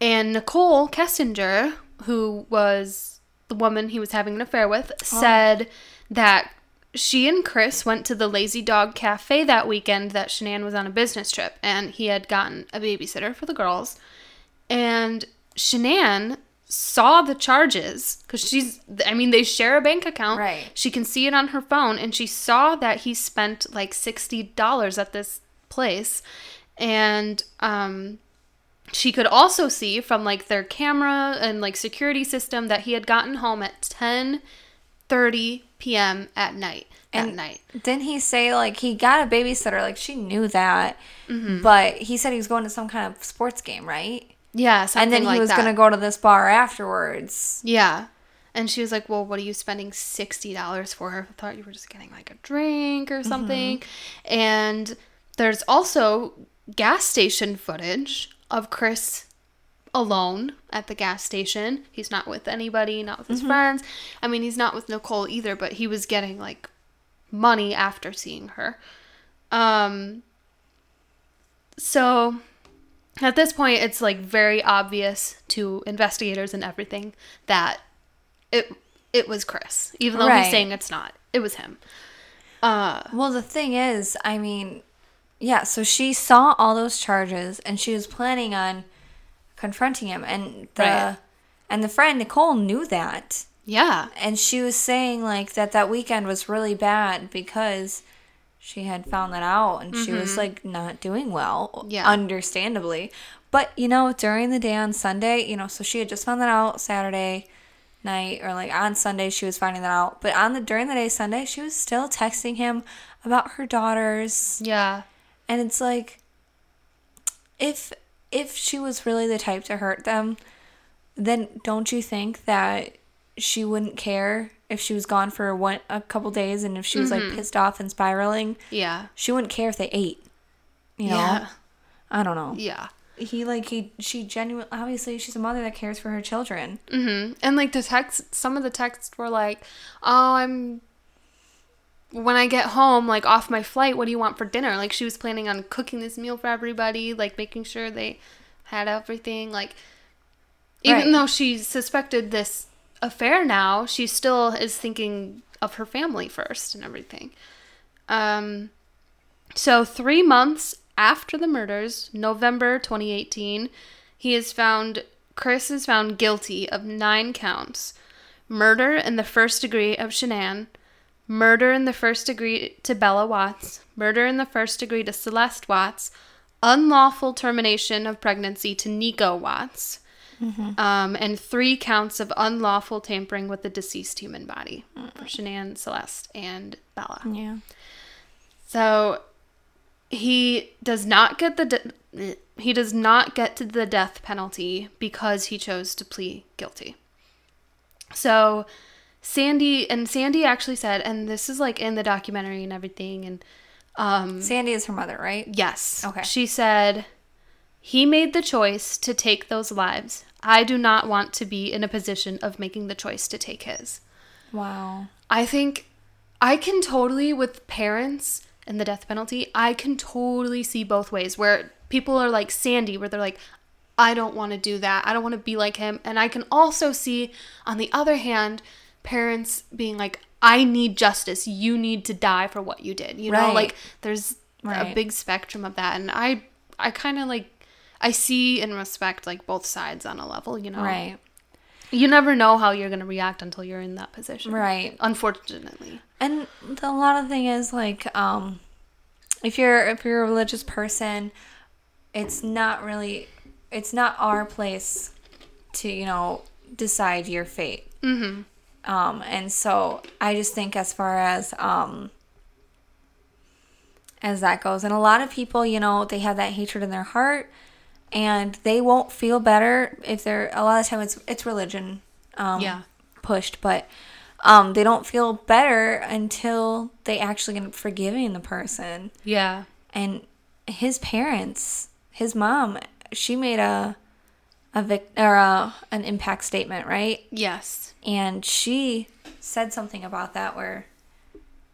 And Nichol Kessinger, who was the woman he was having an affair with, oh. said that she and Chris went to the Lazy Dog Cafe that weekend that Shanann was on a business trip, and he had gotten a babysitter for the girls. And Shanann saw the charges because she's, I mean, they share a bank account. Right. She can see it on her phone, and she saw that he spent like $60 at this place. And, um, she could also see from like their camera and like security system that he had gotten home at 10 30 p.m. at night. At And- night. Didn't he say, like, he got a babysitter? Like, she knew that. Mm-hmm. But he said he was going to some kind of sports game, right? Yeah, something and then he like was going to go to this bar afterwards. Yeah. And she was like, Well, what are you spending $60 for? I thought you were just getting like a drink or something. And there's also gas station footage of Chris alone at the gas station. He's not with anybody, not with his friends. I mean, he's not with Nicole either, but he was getting like money after seeing her. Um, so at this point, it's like very obvious to investigators and everything that it it was Chris, even though Right. he's saying it's not. It was him. Uh, Well, the thing is, I mean, yeah, so she saw all those charges and she was planning on confronting him and the Right. and the friend Nicole knew that. yeah, And she was saying like that that weekend was really bad because she had found that out and she was like not doing well, Mm-hmm. Yeah. understandably. But you know, during the day on Sunday, you know, so she had just found that out Saturday night or like on Sunday she was finding that out. But on the during the day Sunday, she was still texting him about her daughters. yeah, And it's like if if she was really the type to hurt them, then don't you think that she wouldn't care if she was gone for one a couple days and if she was like pissed off and spiraling? yeah, She wouldn't care if they ate. You know? yeah, I don't know. yeah. He like he she genuinely obviously she's a mother that cares for her children. hmm And like the text, some of the texts were like, "Oh, I'm." When I get home, like off my flight, what do you want for dinner? Like she was planning on cooking this meal for everybody, like making sure they had everything. Like even Right. though she suspected this affair now, she still is thinking of her family first and everything. Um, so three months after the murders, November 2018, he is found. Chris is found guilty of nine counts: murder in the first degree of Shanann, murder in the first degree to Bella Watts, murder in the first degree to Celeste Watts, unlawful termination of pregnancy to Nico Watts, um, and three counts of unlawful tampering with the deceased human body for Shanann, Celeste, and Bella. Yeah. So he does not get the de- he does not get to the death penalty because he chose to plead guilty. So Sandy and Sandy actually said, and this is like in the documentary and everything, and um, Sandy is her mother, right? yes, Okay. she said he made the choice to take those lives. I do not want to be in a position of making the choice to take his. Wow. I think I can totally, with parents and the death penalty, I can totally see both ways where people are like Sandy, where they're like, I don't want to do that. I don't want to be like him. And I can also see, on the other hand, parents being like, I need justice. You need to die for what you did. You know, like there's a big spectrum of that and i i kind of like i see and respect like both sides on a level you know Right. you never know how you're going to react until you're in that position Right. unfortunately And the, a lot of thing is like, um, if you're if you're a religious person, it's not really, it's not our place to you know decide your fate. mm-hmm Um, and so I just think as far as um as that goes, and a lot of people, you know, they have that hatred in their heart, and they won't feel better if they're. A lot of time, it's it's religion, um, Yeah. pushed, but um, they don't feel better until they actually end up forgiving the person. yeah And his parents, his mom, she made a a vic- or a, an impact statement, right? yes. And she said something about that where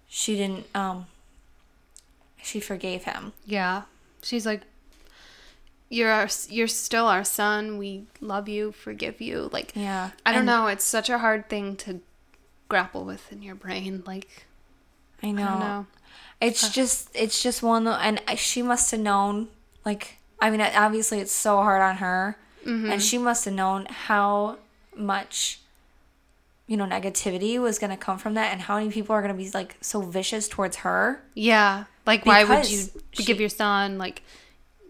she didn't um she forgave him. Yeah. She's like you're our, you're still our son. We love you forgive you. Like yeah. I don't And know. It's such a hard thing to grapple with in your brain. Like i know, i don't know. it's just it's just one and she must have known like i mean obviously it's so hard on her Mm-hmm. and she must have known how much you know negativity was going to come from that and how many people are going to be like so vicious towards her Yeah. Like, why would you she- give your son, like,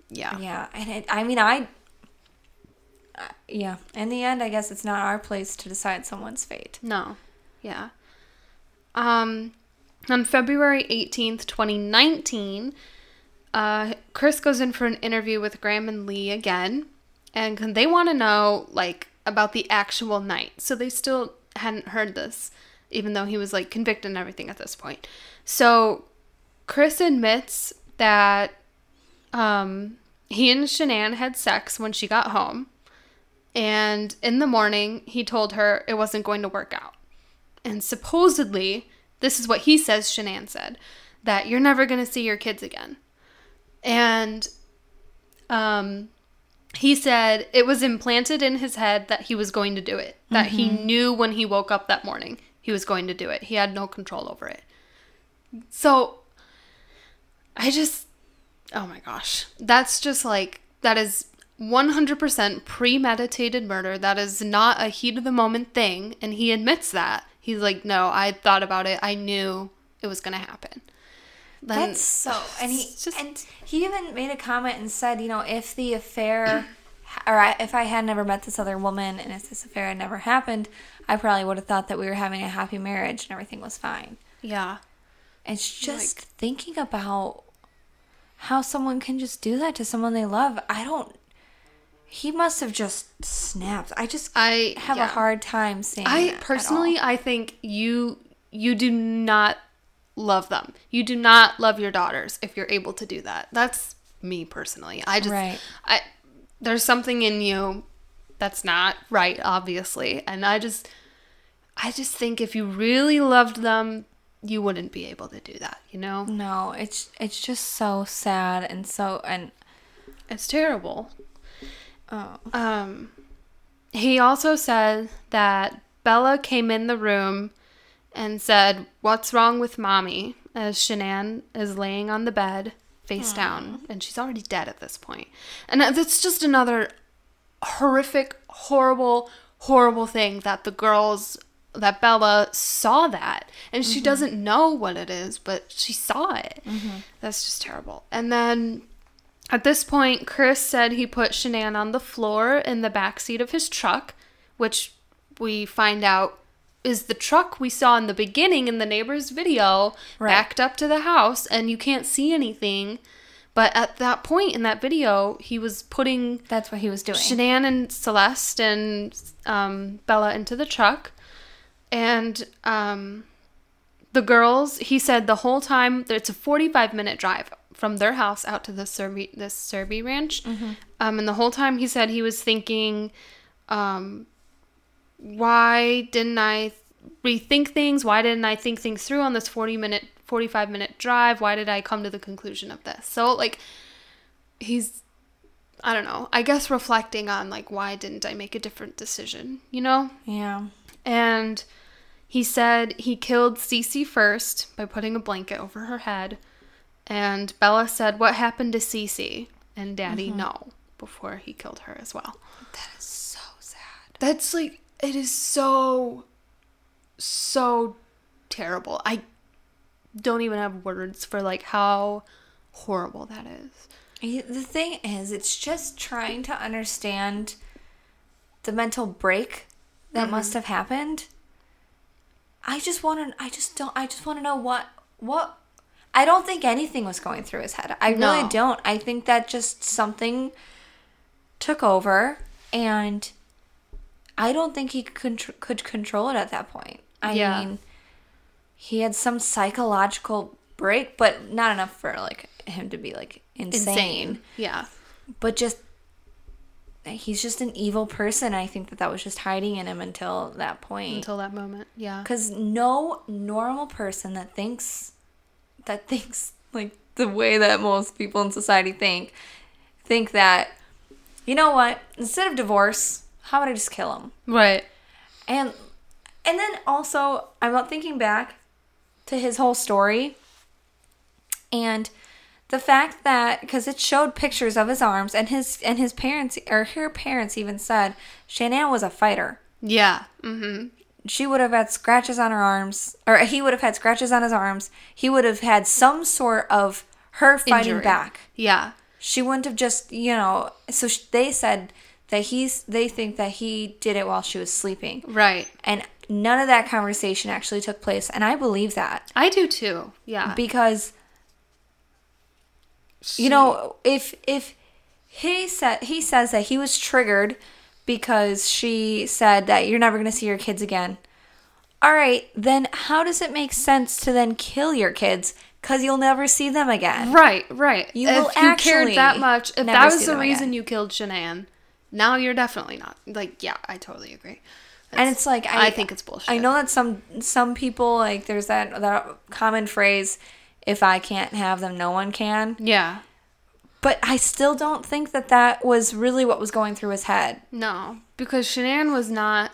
yeah. Yeah, and it, I mean, I, uh, yeah. In the end, I guess it's not our place to decide someone's fate. No. Yeah. Um, on February 18th, 2019, uh, Chris goes in for an interview with Graham and Lee again, and they want to know, like, about the actual night. So they still hadn't heard this, even though he was, like, convicted and everything at this point. So Chris admits that um, he and Shanann had sex when she got home. And in the morning, he told her it wasn't going to work out. And supposedly, this is what he says Shanann said that you're never going to see your kids again. And um, he said it was implanted in his head that he was going to do it, that he mm-hmm. knew when he woke up that morning he was going to do it. He had no control over it. So I just, oh my gosh, that's just like, that is 100% premeditated murder. That is not a heat of the moment thing. And he admits that. He's like, no, I thought about it. I knew it was going to happen. Then- That's so. And he just- and he even made a comment and said, you know, if the affair, or I, if I had never met this other woman and if this affair had never happened, I probably would have thought that we were having a happy marriage and everything was fine. yeah. It's just thinking about how someone can just do that to someone they love. I don't. He must have just snapped. I just I have yeah. a hard time saying. I personally, all. I think you you do not love them. You do not love your daughters if you're able to do that. That's me personally. I just Right. I there's something in you that's not right, obviously, and I just I just think if you really loved them, you wouldn't be able to do that. You know, no, it's it's just so sad and so and it's terrible. oh Um, he also said that Bella came in the room and said, What's wrong with mommy? as Shanann is laying on the bed, face down, and she's already dead at this point. And that's just another horrific, horrible, horrible thing that the girls, that Bella saw that. And she mm-hmm. doesn't know what it is, but she saw it. Mm-hmm. That's just terrible. And then at this point, Chris said he put Shanann on the floor in the back seat of his truck, which we find out is the truck we saw in the beginning in the neighbor's video, Right. backed up to the house, and you can't see anything. But at that point in that video, he was putting that's what he was doing. Shanann and Celeste and um, Bella into the truck. And um, the girls, he said the whole time, that it's a 45 minute drive from their house out to the Cervi, this Cervi ranch. Um, and the whole time he said he was thinking, um, why didn't I rethink things? Why didn't I think things through on this 40 minute, 45 minute drive? Why did I come to the conclusion of this? So, like, he's I don't know. I guess reflecting on like why didn't I make a different decision, you know? yeah. And he said he killed Cece first by putting a blanket over her head And Bella said, What happened to Cece? And Daddy, Mm-hmm. no, before he killed her as well. That is so sad. That's like, it is so, so terrible. I don't even have words for like how horrible that is. The thing is, it's just trying to understand the mental break that mm-hmm. must have happened. I just want to. I just don't. I just want to know what what. I don't think anything was going through his head. I really No. don't. I think that just something took over, and I don't think he could could control it at that point. I Yeah. mean, he had some psychological break, but not enough for like him to be like insane. Yeah. But just he's just an evil person. I think that that was just hiding in him until that point. Until that moment. Yeah. Because no normal person that thinks that (laughs) thinks like the way that most people in society think think that you know what instead of divorce how would i just kill him Right. and and then also i'm thinking back to his whole story and the fact that because it showed pictures of his arms and his and his parents or her parents even said shanann was a fighter Yeah. Mm-hmm. she would have had scratches on her arms or he would have had scratches on his arms he would have had some sort of her fighting Injury. back Yeah. she wouldn't have just you know so they said that he's they think that he did it while she was sleeping Right. and none of that conversation actually took place and i believe that I do too. Yeah. because you know if if he said he says that he was triggered because she said that you're never going to see your kids again all right then how does it make sense to then kill your kids because you'll never see them again Right, right. You if will you cared actually that much, if that was the reason again. you killed Shanann, now you're definitely not. Like, yeah, I totally agree. and it's like I, I think it's bullshit. I know that some some people like there's that that common phrase if I can't have them no one can Yeah. but I still don't think that that was really what was going through his head No, because Shanann was not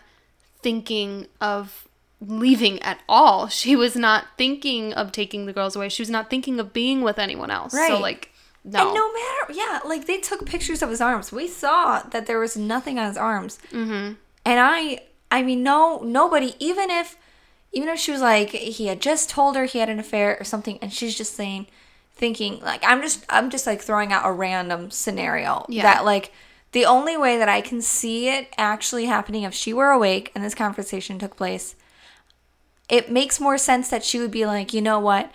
thinking of leaving at all. She was not thinking of taking the girls away. She was not thinking of being with anyone else. So, Right. like, no. And no matter, yeah, like they took pictures of his arms. We saw that there was nothing on his arms. Mm-hmm. And I, I mean, no, nobody, even if, even if she was like, he had just told her he had an affair or something, and she's just saying, thinking, like, I'm just, I'm just like throwing out a random scenario Yeah. that, like, the only way that I can see it actually happening if she were awake and this conversation took place it makes more sense that she would be like, you know what,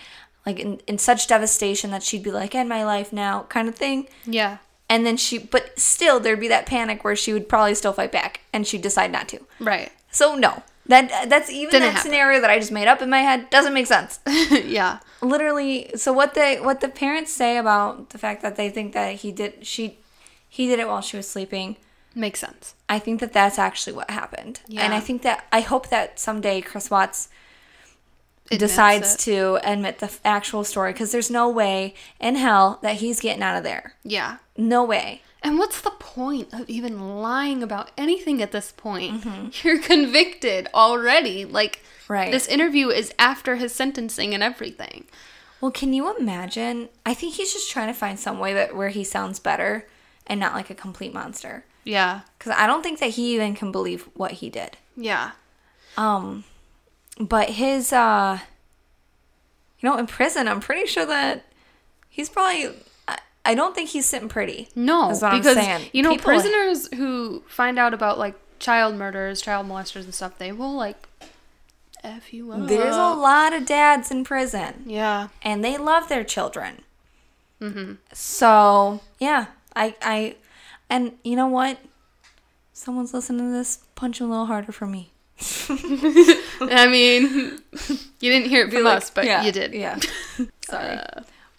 like in, in such devastation that she'd be like, end my life now, kind of thing. Yeah. And then she, but still, there'd be that panic where she would probably still fight back, and she'd decide not to. Right. So no, that that's even Didn't that happen. scenario that I just made up in my head doesn't make sense. (laughs) yeah. Literally, so what the what the parents say about the fact that they think that he did she he did it while she was sleeping. Makes sense. I think that that's actually what happened. Yeah. And I think that I hope that someday Chris Watts decides it. to admit the f- actual story because there's no way in hell that he's getting out of there. Yeah. No way. And what's the point of even lying about anything at this point? (laughs) You're convicted already. Like, Right. this interview is after his sentencing and everything. Well, can you imagine? I think he's just trying to find some way that where he sounds better and not like a complete monster. Yeah. Because I don't think that he even can believe what he did. Yeah. Um, but his, uh, you know, in prison, I'm pretty sure that he's probably. I, I don't think he's sitting pretty. No, is what I'm because saying. you know People- prisoners who find out about like child murders, child molesters, and stuff, they will like f you up. There's a lot of dads in prison. yeah, and they love their children. Mm-hmm. So yeah, I I and you know what? Someone's listening to this. Punch a little harder for me. (laughs) I mean, you didn't hear it from us, but yeah, you did. Yeah. (laughs) Sorry.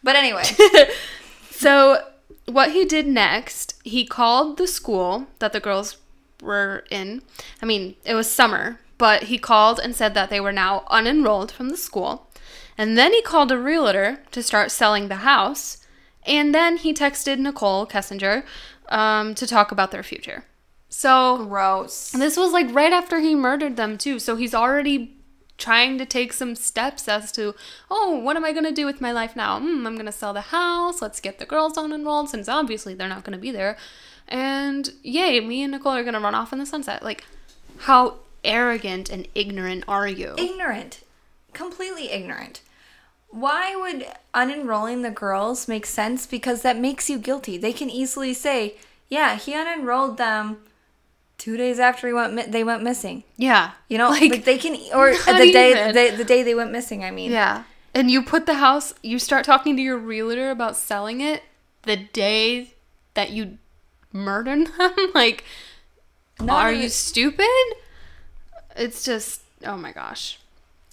but anyway, (laughs) So what he did next, he called the school that the girls were in. I mean, it was summer, but he called and said that they were now unenrolled from the school. And then he called a realtor to start selling the house. And then he texted Nichol Kessinger um, to talk about their future. So gross. this was like right after he murdered them too. So he's already trying to take some steps as to, oh, what am I going to do with my life now? Mm, I'm going to sell the house. Let's get the girls on enrolled since obviously they're not going to be there. And yay, me and Nicole are going to run off in the sunset. Like, how arrogant and ignorant are you? Ignorant. Completely ignorant. Why would unenrolling the girls make sense? Because that makes you guilty. They can easily say, yeah, he unenrolled them two days after he went mi- they went missing. Yeah. You know, like, they can (laughs) or the day they, the day they went missing. I mean, Yeah. And you put the house, you start talking to your realtor about selling it the day that you murdered (laughs) them? like, Not are you stupid? It's just, oh my gosh.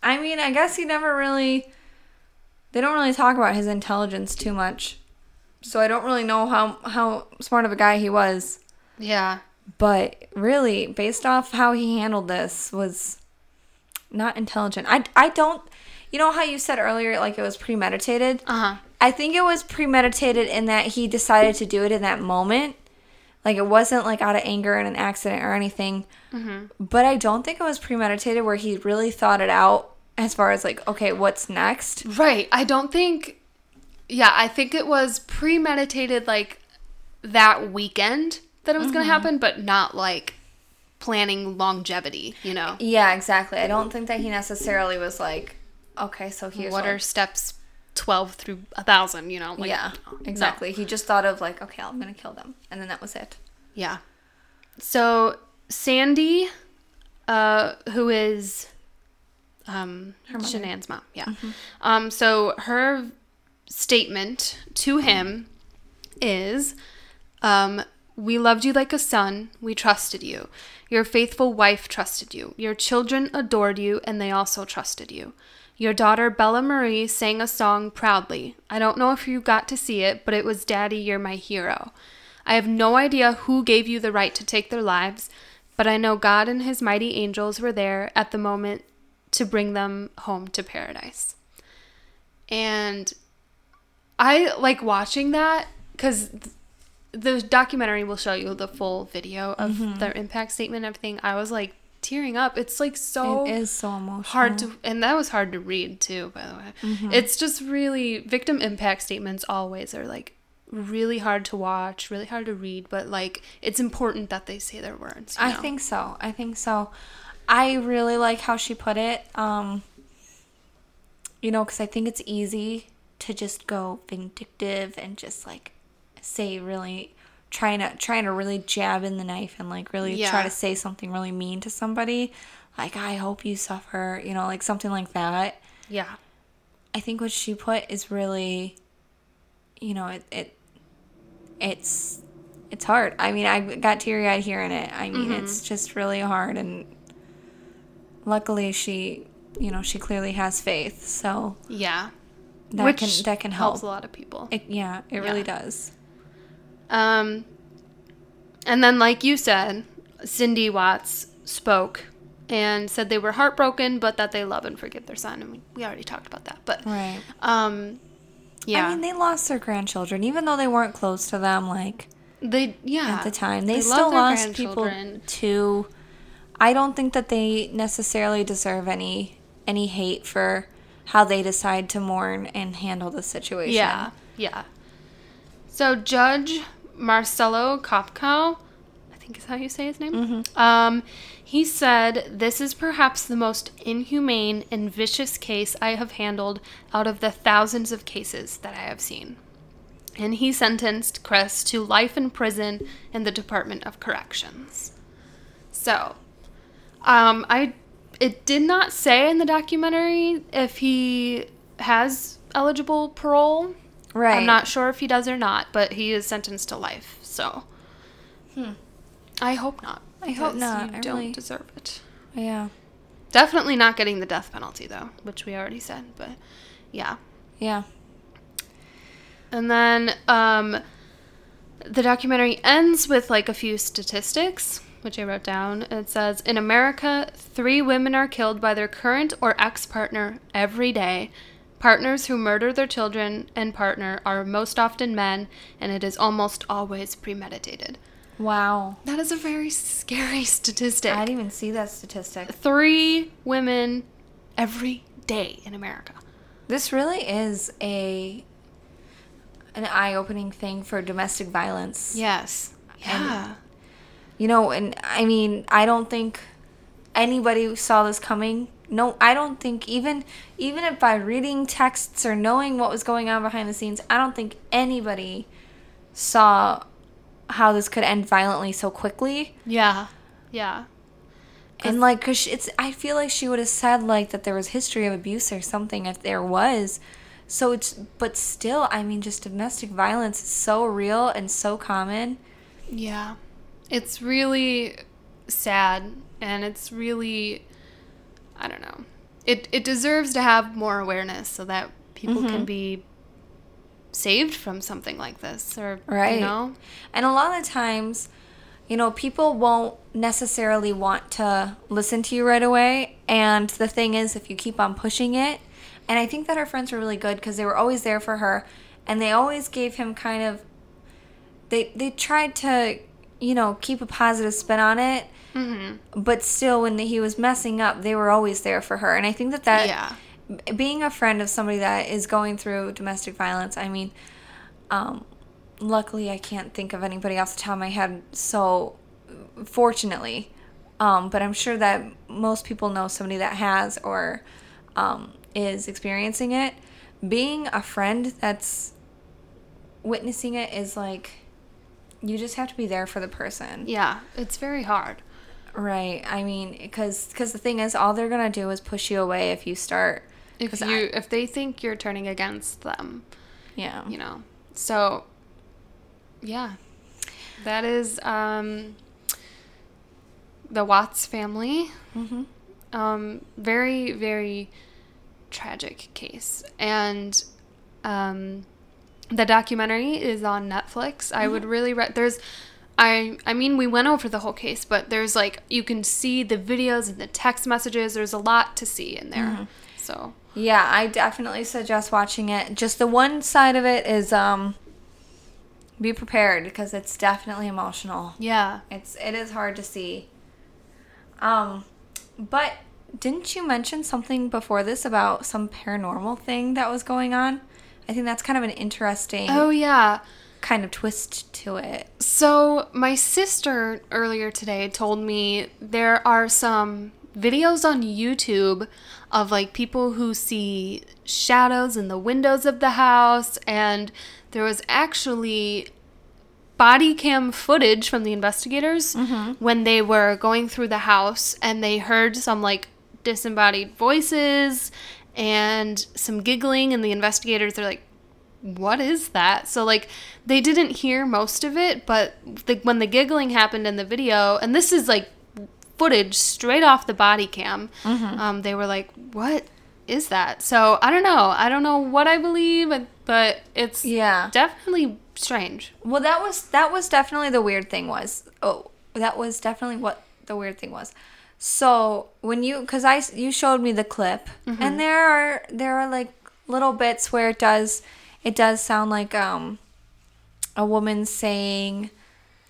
I mean, I guess he never really. They don't really talk about his intelligence too much, so I don't really know how how smart of a guy he was. Yeah. But really, based off how he handled this, was not intelligent. I I don't. You know how you said earlier, like it was premeditated. Uh huh. I think it was premeditated in that he decided to do it in that moment. Like it wasn't like out of anger and an accident or anything. But I don't think it was premeditated where he really thought it out as far as like, okay, what's next? Right. I don't think, yeah, I think it was premeditated like that weekend that it was going to happen, but not like planning longevity, you know? Yeah, exactly. I don't think that he necessarily was like, okay, so here's what are steps 12 through a 1,000, you know? Like, yeah, no. exactly. He just thought of like, okay, I'm gonna kill them, and then that was it. Yeah. So Sandy, uh, who is um, Shanann's mom, yeah. Um, so her statement to him is, um, "We loved you like a son. We trusted you. Your faithful wife trusted you. Your children adored you, and they also trusted you." Your daughter Bella Marie sang a song proudly. I don't know if you got to see it, but it was Daddy, You're My Hero. I have no idea who gave you the right to take their lives, but I know God and His mighty angels were there at the moment to bring them home to paradise. And I like watching that because the documentary will show you the full video of their impact statement and everything. I was like tearing up. It's like so it is so emotional. hard to and that was hard to read too by the way it's just really victim impact statements always are like really hard to watch really hard to read but like it's important that they say their words you I know? think so. I think so. I really like how she put it. Um, you know, because I think it's easy to just go vindictive and just like say really trying to trying to really jab in the knife and like really try to say something really mean to somebody. Like I hope you suffer, you know, like something like that. yeah I think what she put is really, you know, it, it it's it's hard. I mean, I got teary eyed hearing it. I mean, Mm-hmm. it's just really hard, and luckily she, you know, she clearly has faith, so yeah that which can that can helps help. a lot of people It, yeah, it really does. Um and then like you said cindy watts spoke and said they were heartbroken but that they love and forgive their son and we, we already talked about that but Right. um yeah I mean, they lost their grandchildren, even though they weren't close to them. Like they yeah at the time, they, love still lost people too. I don't think that they necessarily deserve any any hate for how they decide to mourn and handle the situation. Yeah, yeah. So Judge Marcelo Kopcow, I think is how you say his name. Um, he said, "This is perhaps the most inhumane and vicious case I have handled out of the thousands of cases that I have seen." And he sentenced Chris to life in prison in the Department of Corrections. So, um, I it did not say in the documentary if he has eligible parole. Right. I'm not sure if he does or not, but he is sentenced to life. So, I hope not. I hope not. You I don't really- deserve it. Yeah. Definitely not getting the death penalty though, which we already said. But yeah. Yeah. And then um, the documentary ends with like a few statistics, which I wrote down. It says In America, three women are killed by their current or ex partner every day. Partners who murder their children and partner are most often men, and it is almost always premeditated. Wow. That is a very scary (laughs) statistic. I didn't even see that statistic. Three women every day in America. This really is a an eye-opening thing for domestic violence. Yes. Yeah. You know, and I mean, I don't think anybody saw this coming. No, I don't think even even if by reading texts or knowing what was going on behind the scenes, I don't think anybody saw how this could end violently so quickly. yeah. Yeah. And like, cause it's, I feel like she would have said like that there was history of abuse or something if there was. So it's, but still, I mean, just domestic violence is so real and so common. Yeah. It's really sad and it's really I don't know. It it deserves to have more awareness so that people can mm-hmm. be saved from something like this or Right. you know. And a lot of times, you know, people won't necessarily want to listen to you right away. And the thing is, if you keep on pushing it, and I think that her friends were really good because they were always there for her, and they always gave him kind of, they they tried to, you know, keep a positive spin on it. Mm-hmm. But still, when he was messing up, they were always there for her. And I think that that Yeah. being a friend of somebody that is going through domestic violence, I mean, um, luckily I can't think of anybody off the top of my head. So, fortunately, um, but I'm sure that most people know somebody that has or um, is experiencing it. Being a friend that's witnessing it is like you just have to be there for the person. Yeah, it's very hard. Right. I mean, because because the thing is, all they're gonna do is push you away if you start. If you I- if they think you're turning against them, yeah. you know. So yeah. That is um the Watts family. Mm-hmm. um, very very tragic case and um, the documentary is on netflix i would really re- there's i i mean we went over the whole case but there's like you can see the videos and the text messages there's a lot to see in there so Yeah, I definitely suggest watching it. Just the one side of it is um, be prepared because it's definitely emotional. yeah It's it is hard to see. Um, but didn't you mention something before this about some paranormal thing that was going on? I think that's kind of an interesting oh yeah kind of twist to it. So, my sister earlier today told me there are some videos on YouTube of like people who see shadows in the windows of the house, and there was actually body cam footage from the investigators mm-hmm. when they were going through the house and they heard some like disembodied voices and some giggling and the investigators are like what is that? So like they didn't hear most of it, but the, when the giggling happened in the video, and this is like footage straight off the body cam, um, they were like, "What is that?" So I don't know. I don't know what I believe, but it's Yeah. definitely strange. Well, that was that was definitely the weird thing was. Oh, that was definitely what the weird thing was. So when you, because I you showed me the clip, and there are there are like little bits where it does it does sound like um a woman saying,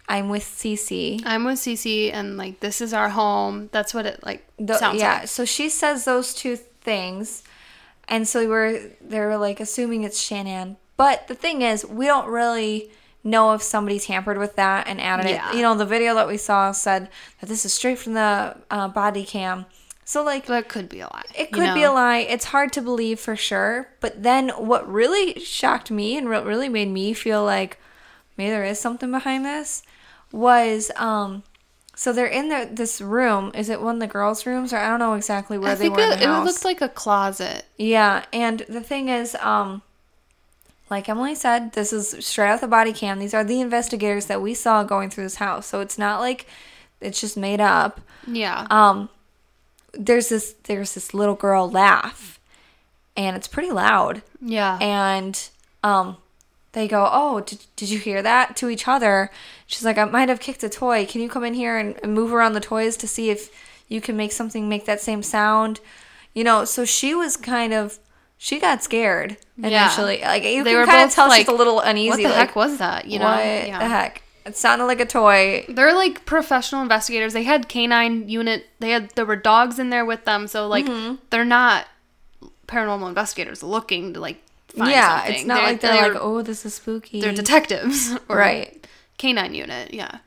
"I'm with Cece." I'm with Cece, and like this is our home. That's what it like The- sounds yeah, like. so she says those two things, and so we're they're like assuming it's Shanann. But the thing is, we don't really know if somebody tampered with that and added Yeah. it. You know, the video that we saw said that this is straight from the uh, body cam. So like, That could be a lie. it could be a lie. It's hard to believe for sure. But then what really shocked me and what really made me feel like maybe there is something behind this was um so they're in the, this room. Is it one of the girls' rooms or I don't know exactly where I they were in it, the it looked like a closet. yeah, and the thing is um like Emily said, this is straight off the body cam. These are the investigators that we saw going through this house. So it's not like it's just made up Yeah. um there's this there's this little girl laugh and it's pretty loud yeah. and um they go oh did, did you hear that to each other she's like i might have kicked a toy can you come in here and, and move around the toys to see if you can make something make that same sound you know so she was kind of she got scared Yeah. initially like you They can were kind of both tell she's a little uneasy what the like, heck was that? You know? what yeah. the heck It sounded like a toy. They're like professional investigators. They had canine unit. They had there were dogs in there with them. So like Mm-hmm. they're not paranormal investigators looking to like find yeah, something. it's not like they're, they're, like, oh, this is spooky. they're detectives (laughs) right. canine unit. Yeah.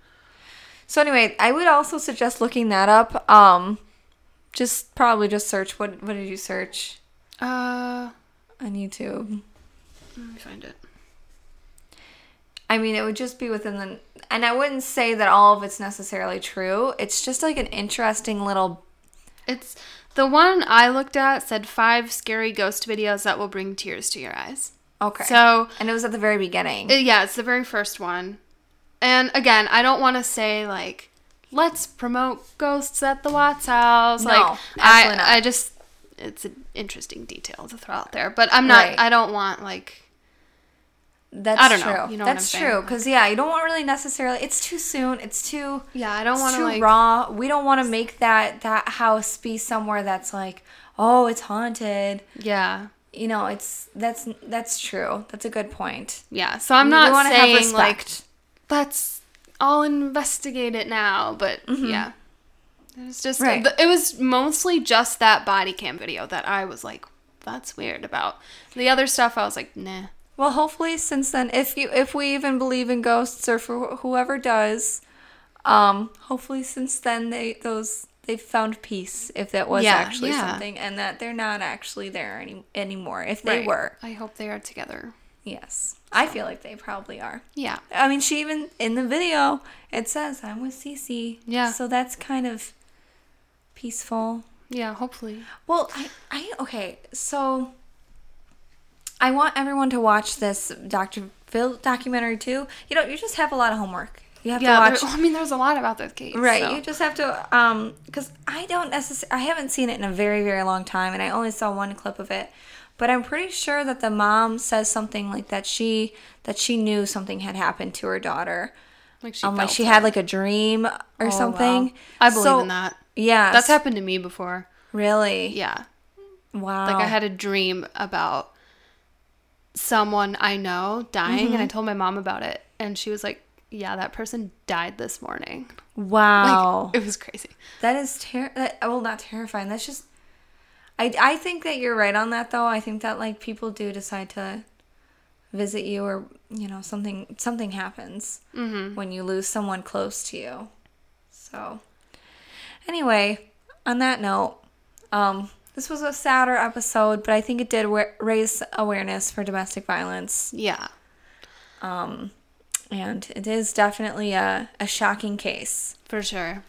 So anyway, I would also suggest looking that up. Um, just probably just search what what did you search Uh, on YouTube? let me find it. I mean, it would just be within the, and I wouldn't say that all of it's necessarily true. It's just like an interesting little. It's the one I looked at said five scary ghost videos that will bring tears to your eyes. Okay. So and it was at the very beginning. Yeah, it's the very first one. And again, I don't want to say like let's promote ghosts at the Watts house. No, like I not. I just it's an interesting detail to throw out there, but I'm not Right. I don't want like That's I don't true. know. You know That's true. Because yeah, you don't want really necessarily. It's too soon. It's too. yeah, I don't want to like raw. We don't want to make that that house be somewhere that's like, oh, it's haunted. yeah. You know, it's that's that's true. That's a good point. Yeah. So I'm not wanna saying like respect. let's all investigate it now, but yeah. It was just Mm-hmm. Right. it was mostly just that body cam video that I was like that's weird about. The other stuff I was like, nah. Well, hopefully, since then, if you if we even believe in ghosts or for whoever does, um, hopefully since then they those they've found peace if that was Yeah, actually yeah. something and that they're not actually there any anymore. If they Right. were, I hope they are together. yes, I feel like they probably are. Yeah. I mean, she even in the video it says I'm with Cece. Yeah. So that's kind of peaceful. Yeah, hopefully. Well, I, I okay, so I want everyone to watch this Dr. Phil documentary too. You know, you just have a lot of homework. You have Yeah, to there- watch (laughs) I mean, there's a lot about this case. Right, so- you just have to um cuz I don't necessarily I haven't seen it in a very very long time and I only saw one clip of it. But I'm pretty sure that the mom says something like that she that she knew something had happened to her daughter. like she, Um, like she it. had like a dream or Oh, wow. something. I believe So- in that. Yeah. That's happened to me before. Really? Yeah. Wow. Like I had a dream about someone I know dying, Mm-hmm. and I told my mom about it, and she was like, "Yeah, that person died this morning." Wow. Like, it was crazy. That is ter- that well not terrifying. That's just I I think that you're right on that though. I think that like people do decide to visit you or you know something something happens Mm-hmm. when you lose someone close to you. So anyway, on that note, um this was a sadder episode, but I think it did raise awareness for domestic violence. Yeah. Um and it is definitely a, a shocking case. For sure.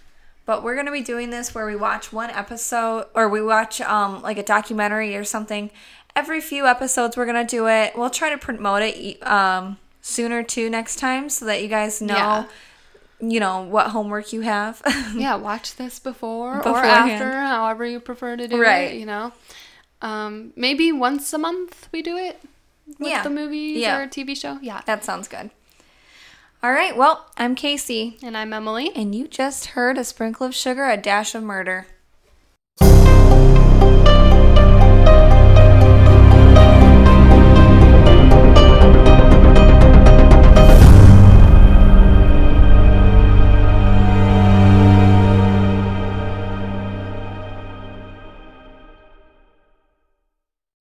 But we're gonna be doing this where we watch one episode or we watch um like a documentary or something. Every few episodes we're gonna do it. We'll try to promote it um sooner too next time so that you guys know Yeah. You know what homework you have. (laughs) Yeah, watch this before or after, however you prefer to do Right. it. You know, um, maybe once a month we do it with Yeah. the movies Yeah. or TV show. Yeah. that sounds good. All right, well, I'm Kasey, And I'm Emily. and you just heard a sprinkle of sugar, a dash of murder.